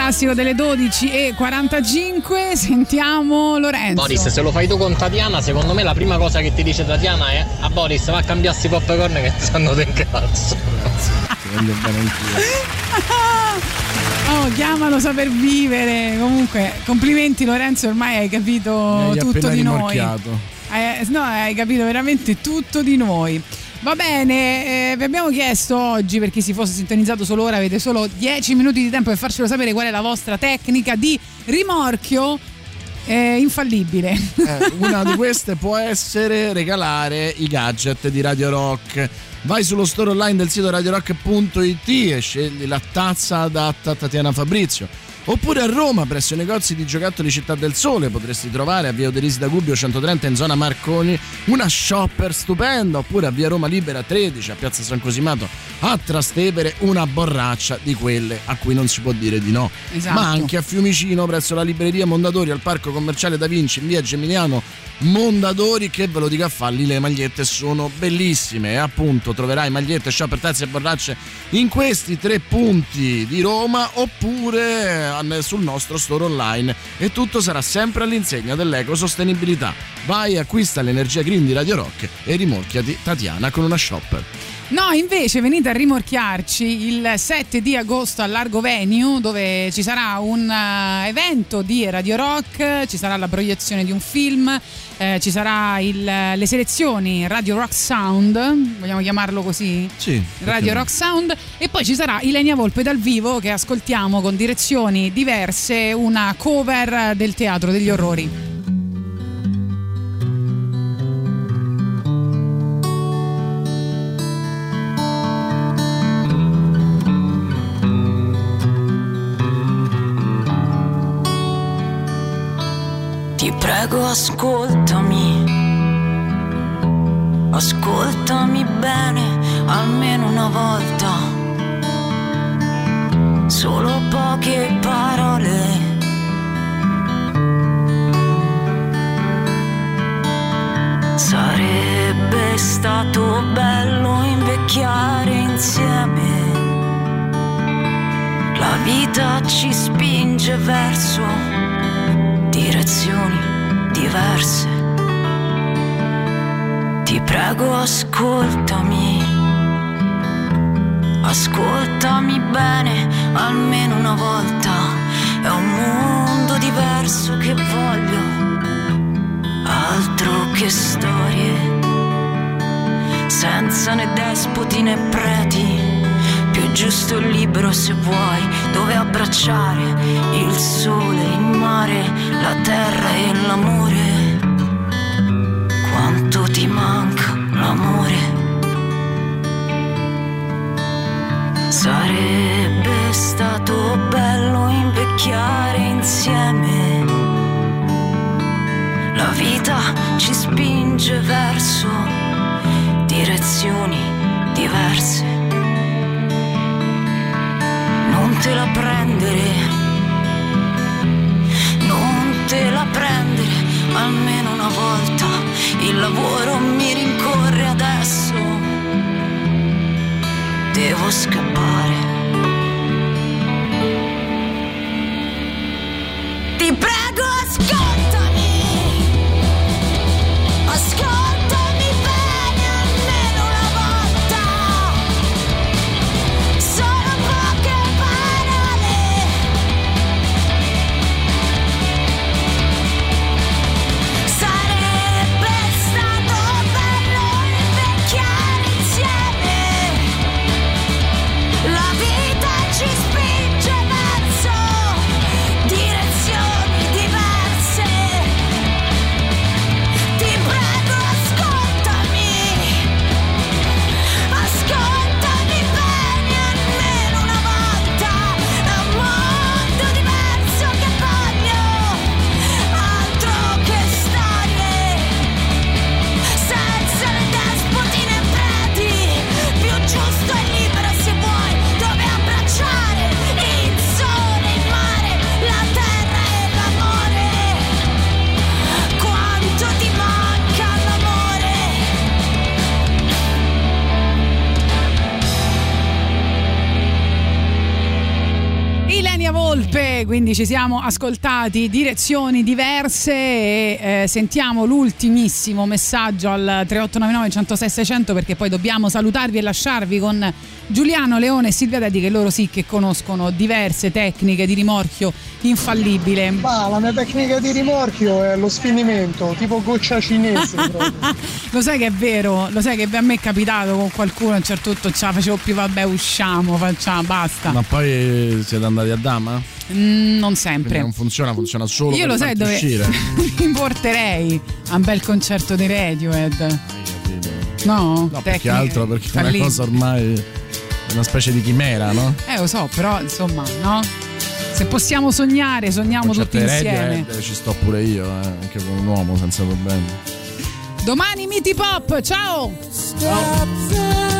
Classico delle 12 e 45. Sentiamo Lorenzo. Boris, se lo fai tu con Tatiana, secondo me la prima cosa che ti dice Tatiana è a Boris va a cambiare sti popcorn che ti stanno del cazzo. Voglio bene anch'io. <laughs> Oh, chiamalo saper vivere. Comunque, complimenti Lorenzo, ormai hai capito hai tutto di noi. Eh, no, hai capito veramente tutto di noi. Va bene, eh, vi abbiamo chiesto oggi, per chi si fosse sintonizzato solo ora, avete solo 10 minuti di tempo per farcelo sapere qual è la vostra tecnica di rimorchio eh, infallibile. Eh, una di queste può essere regalare i gadget di Radio Rock. Vai sullo store online del sito radiorock.it e scegli la tazza adatta a Tatiana Fabrizio. Oppure a Roma, presso i negozi di giocattoli Città del Sole, potresti trovare a via Oderisi da Gubbio 130 in zona Marconi una shopper stupenda. Oppure a via Roma Libera 13 a piazza San Cosimato a Trastevere una borraccia di quelle a cui non si può dire di no. Esatto. Ma anche a Fiumicino, presso la libreria Mondadori, al parco commerciale Da Vinci in via Geminiano Mondadori, che ve lo dica a farli, le magliette sono bellissime. E appunto troverai magliette, shopper, tazze e borracce in questi tre punti di Roma oppure eh, sul nostro store online. E tutto sarà sempre all'insegna dell'ecosostenibilità. Vai, acquista l'energia green di Radio Rock e rimorchiati Tatiana con una shopper. No, invece venite a rimorchiarci il 7 di agosto al Largo Venue dove ci sarà un eh, evento di Radio Rock, ci sarà la proiezione di un film, eh, ci sarà il- le selezioni Radio Rock Sound, vogliamo chiamarlo così? Sì. Radio Rock Sound e poi ci sarà Ilenia Volpe dal vivo che ascoltiamo con direzioni diverse, una cover del teatro degli orrori. Prego ascoltami, ascoltami bene almeno una volta, solo poche parole. Sarebbe stato bello invecchiare insieme. La vita ci spinge verso direzioni diverse. Ti prego, ascoltami. Ascoltami bene almeno una volta. È un mondo diverso che voglio. Altro che storie. Senza né despoti né preti. Più giusto il libero se vuoi, dove abbracciare il sole, il mare, la terra e l'amore. Quanto ti manca l'amore? Sarebbe stato bello invecchiare insieme. La vita ci spinge verso direzioni diverse. Te la prendere, non te la prendere almeno una volta. Il lavoro mi rincorre adesso. Devo scappare. Ci siamo ascoltati direzioni diverse e eh, sentiamo l'ultimissimo messaggio al 3899 106 600 perché poi dobbiamo salutarvi e lasciarvi con Giuliano Leone e Silvia Dedi che loro sì che conoscono diverse tecniche di rimorchio infallibile. Ma la mia tecnica di rimorchio è lo sfinimento, tipo goccia cinese. proprio. <laughs> Lo sai che è vero, lo sai che a me è capitato con qualcuno a un certo punto ce la facevo più, vabbè usciamo, facciamo, basta. Ma poi siete andati a Dama? Mm, non Quindi sempre. non funziona, funziona solo Io per lo sai dove uscire. <laughs> mi porterei a un bel concerto di Radiohead. No, No, perché tecniche altro perché è una cosa ormai una specie di chimera, no? Eh lo so, però insomma, no? Se possiamo sognare, sogniamo tutti insieme. Radiohead ci sto pure io, eh, anche con un uomo senza problemi. Domani Miti Pop, ciao! From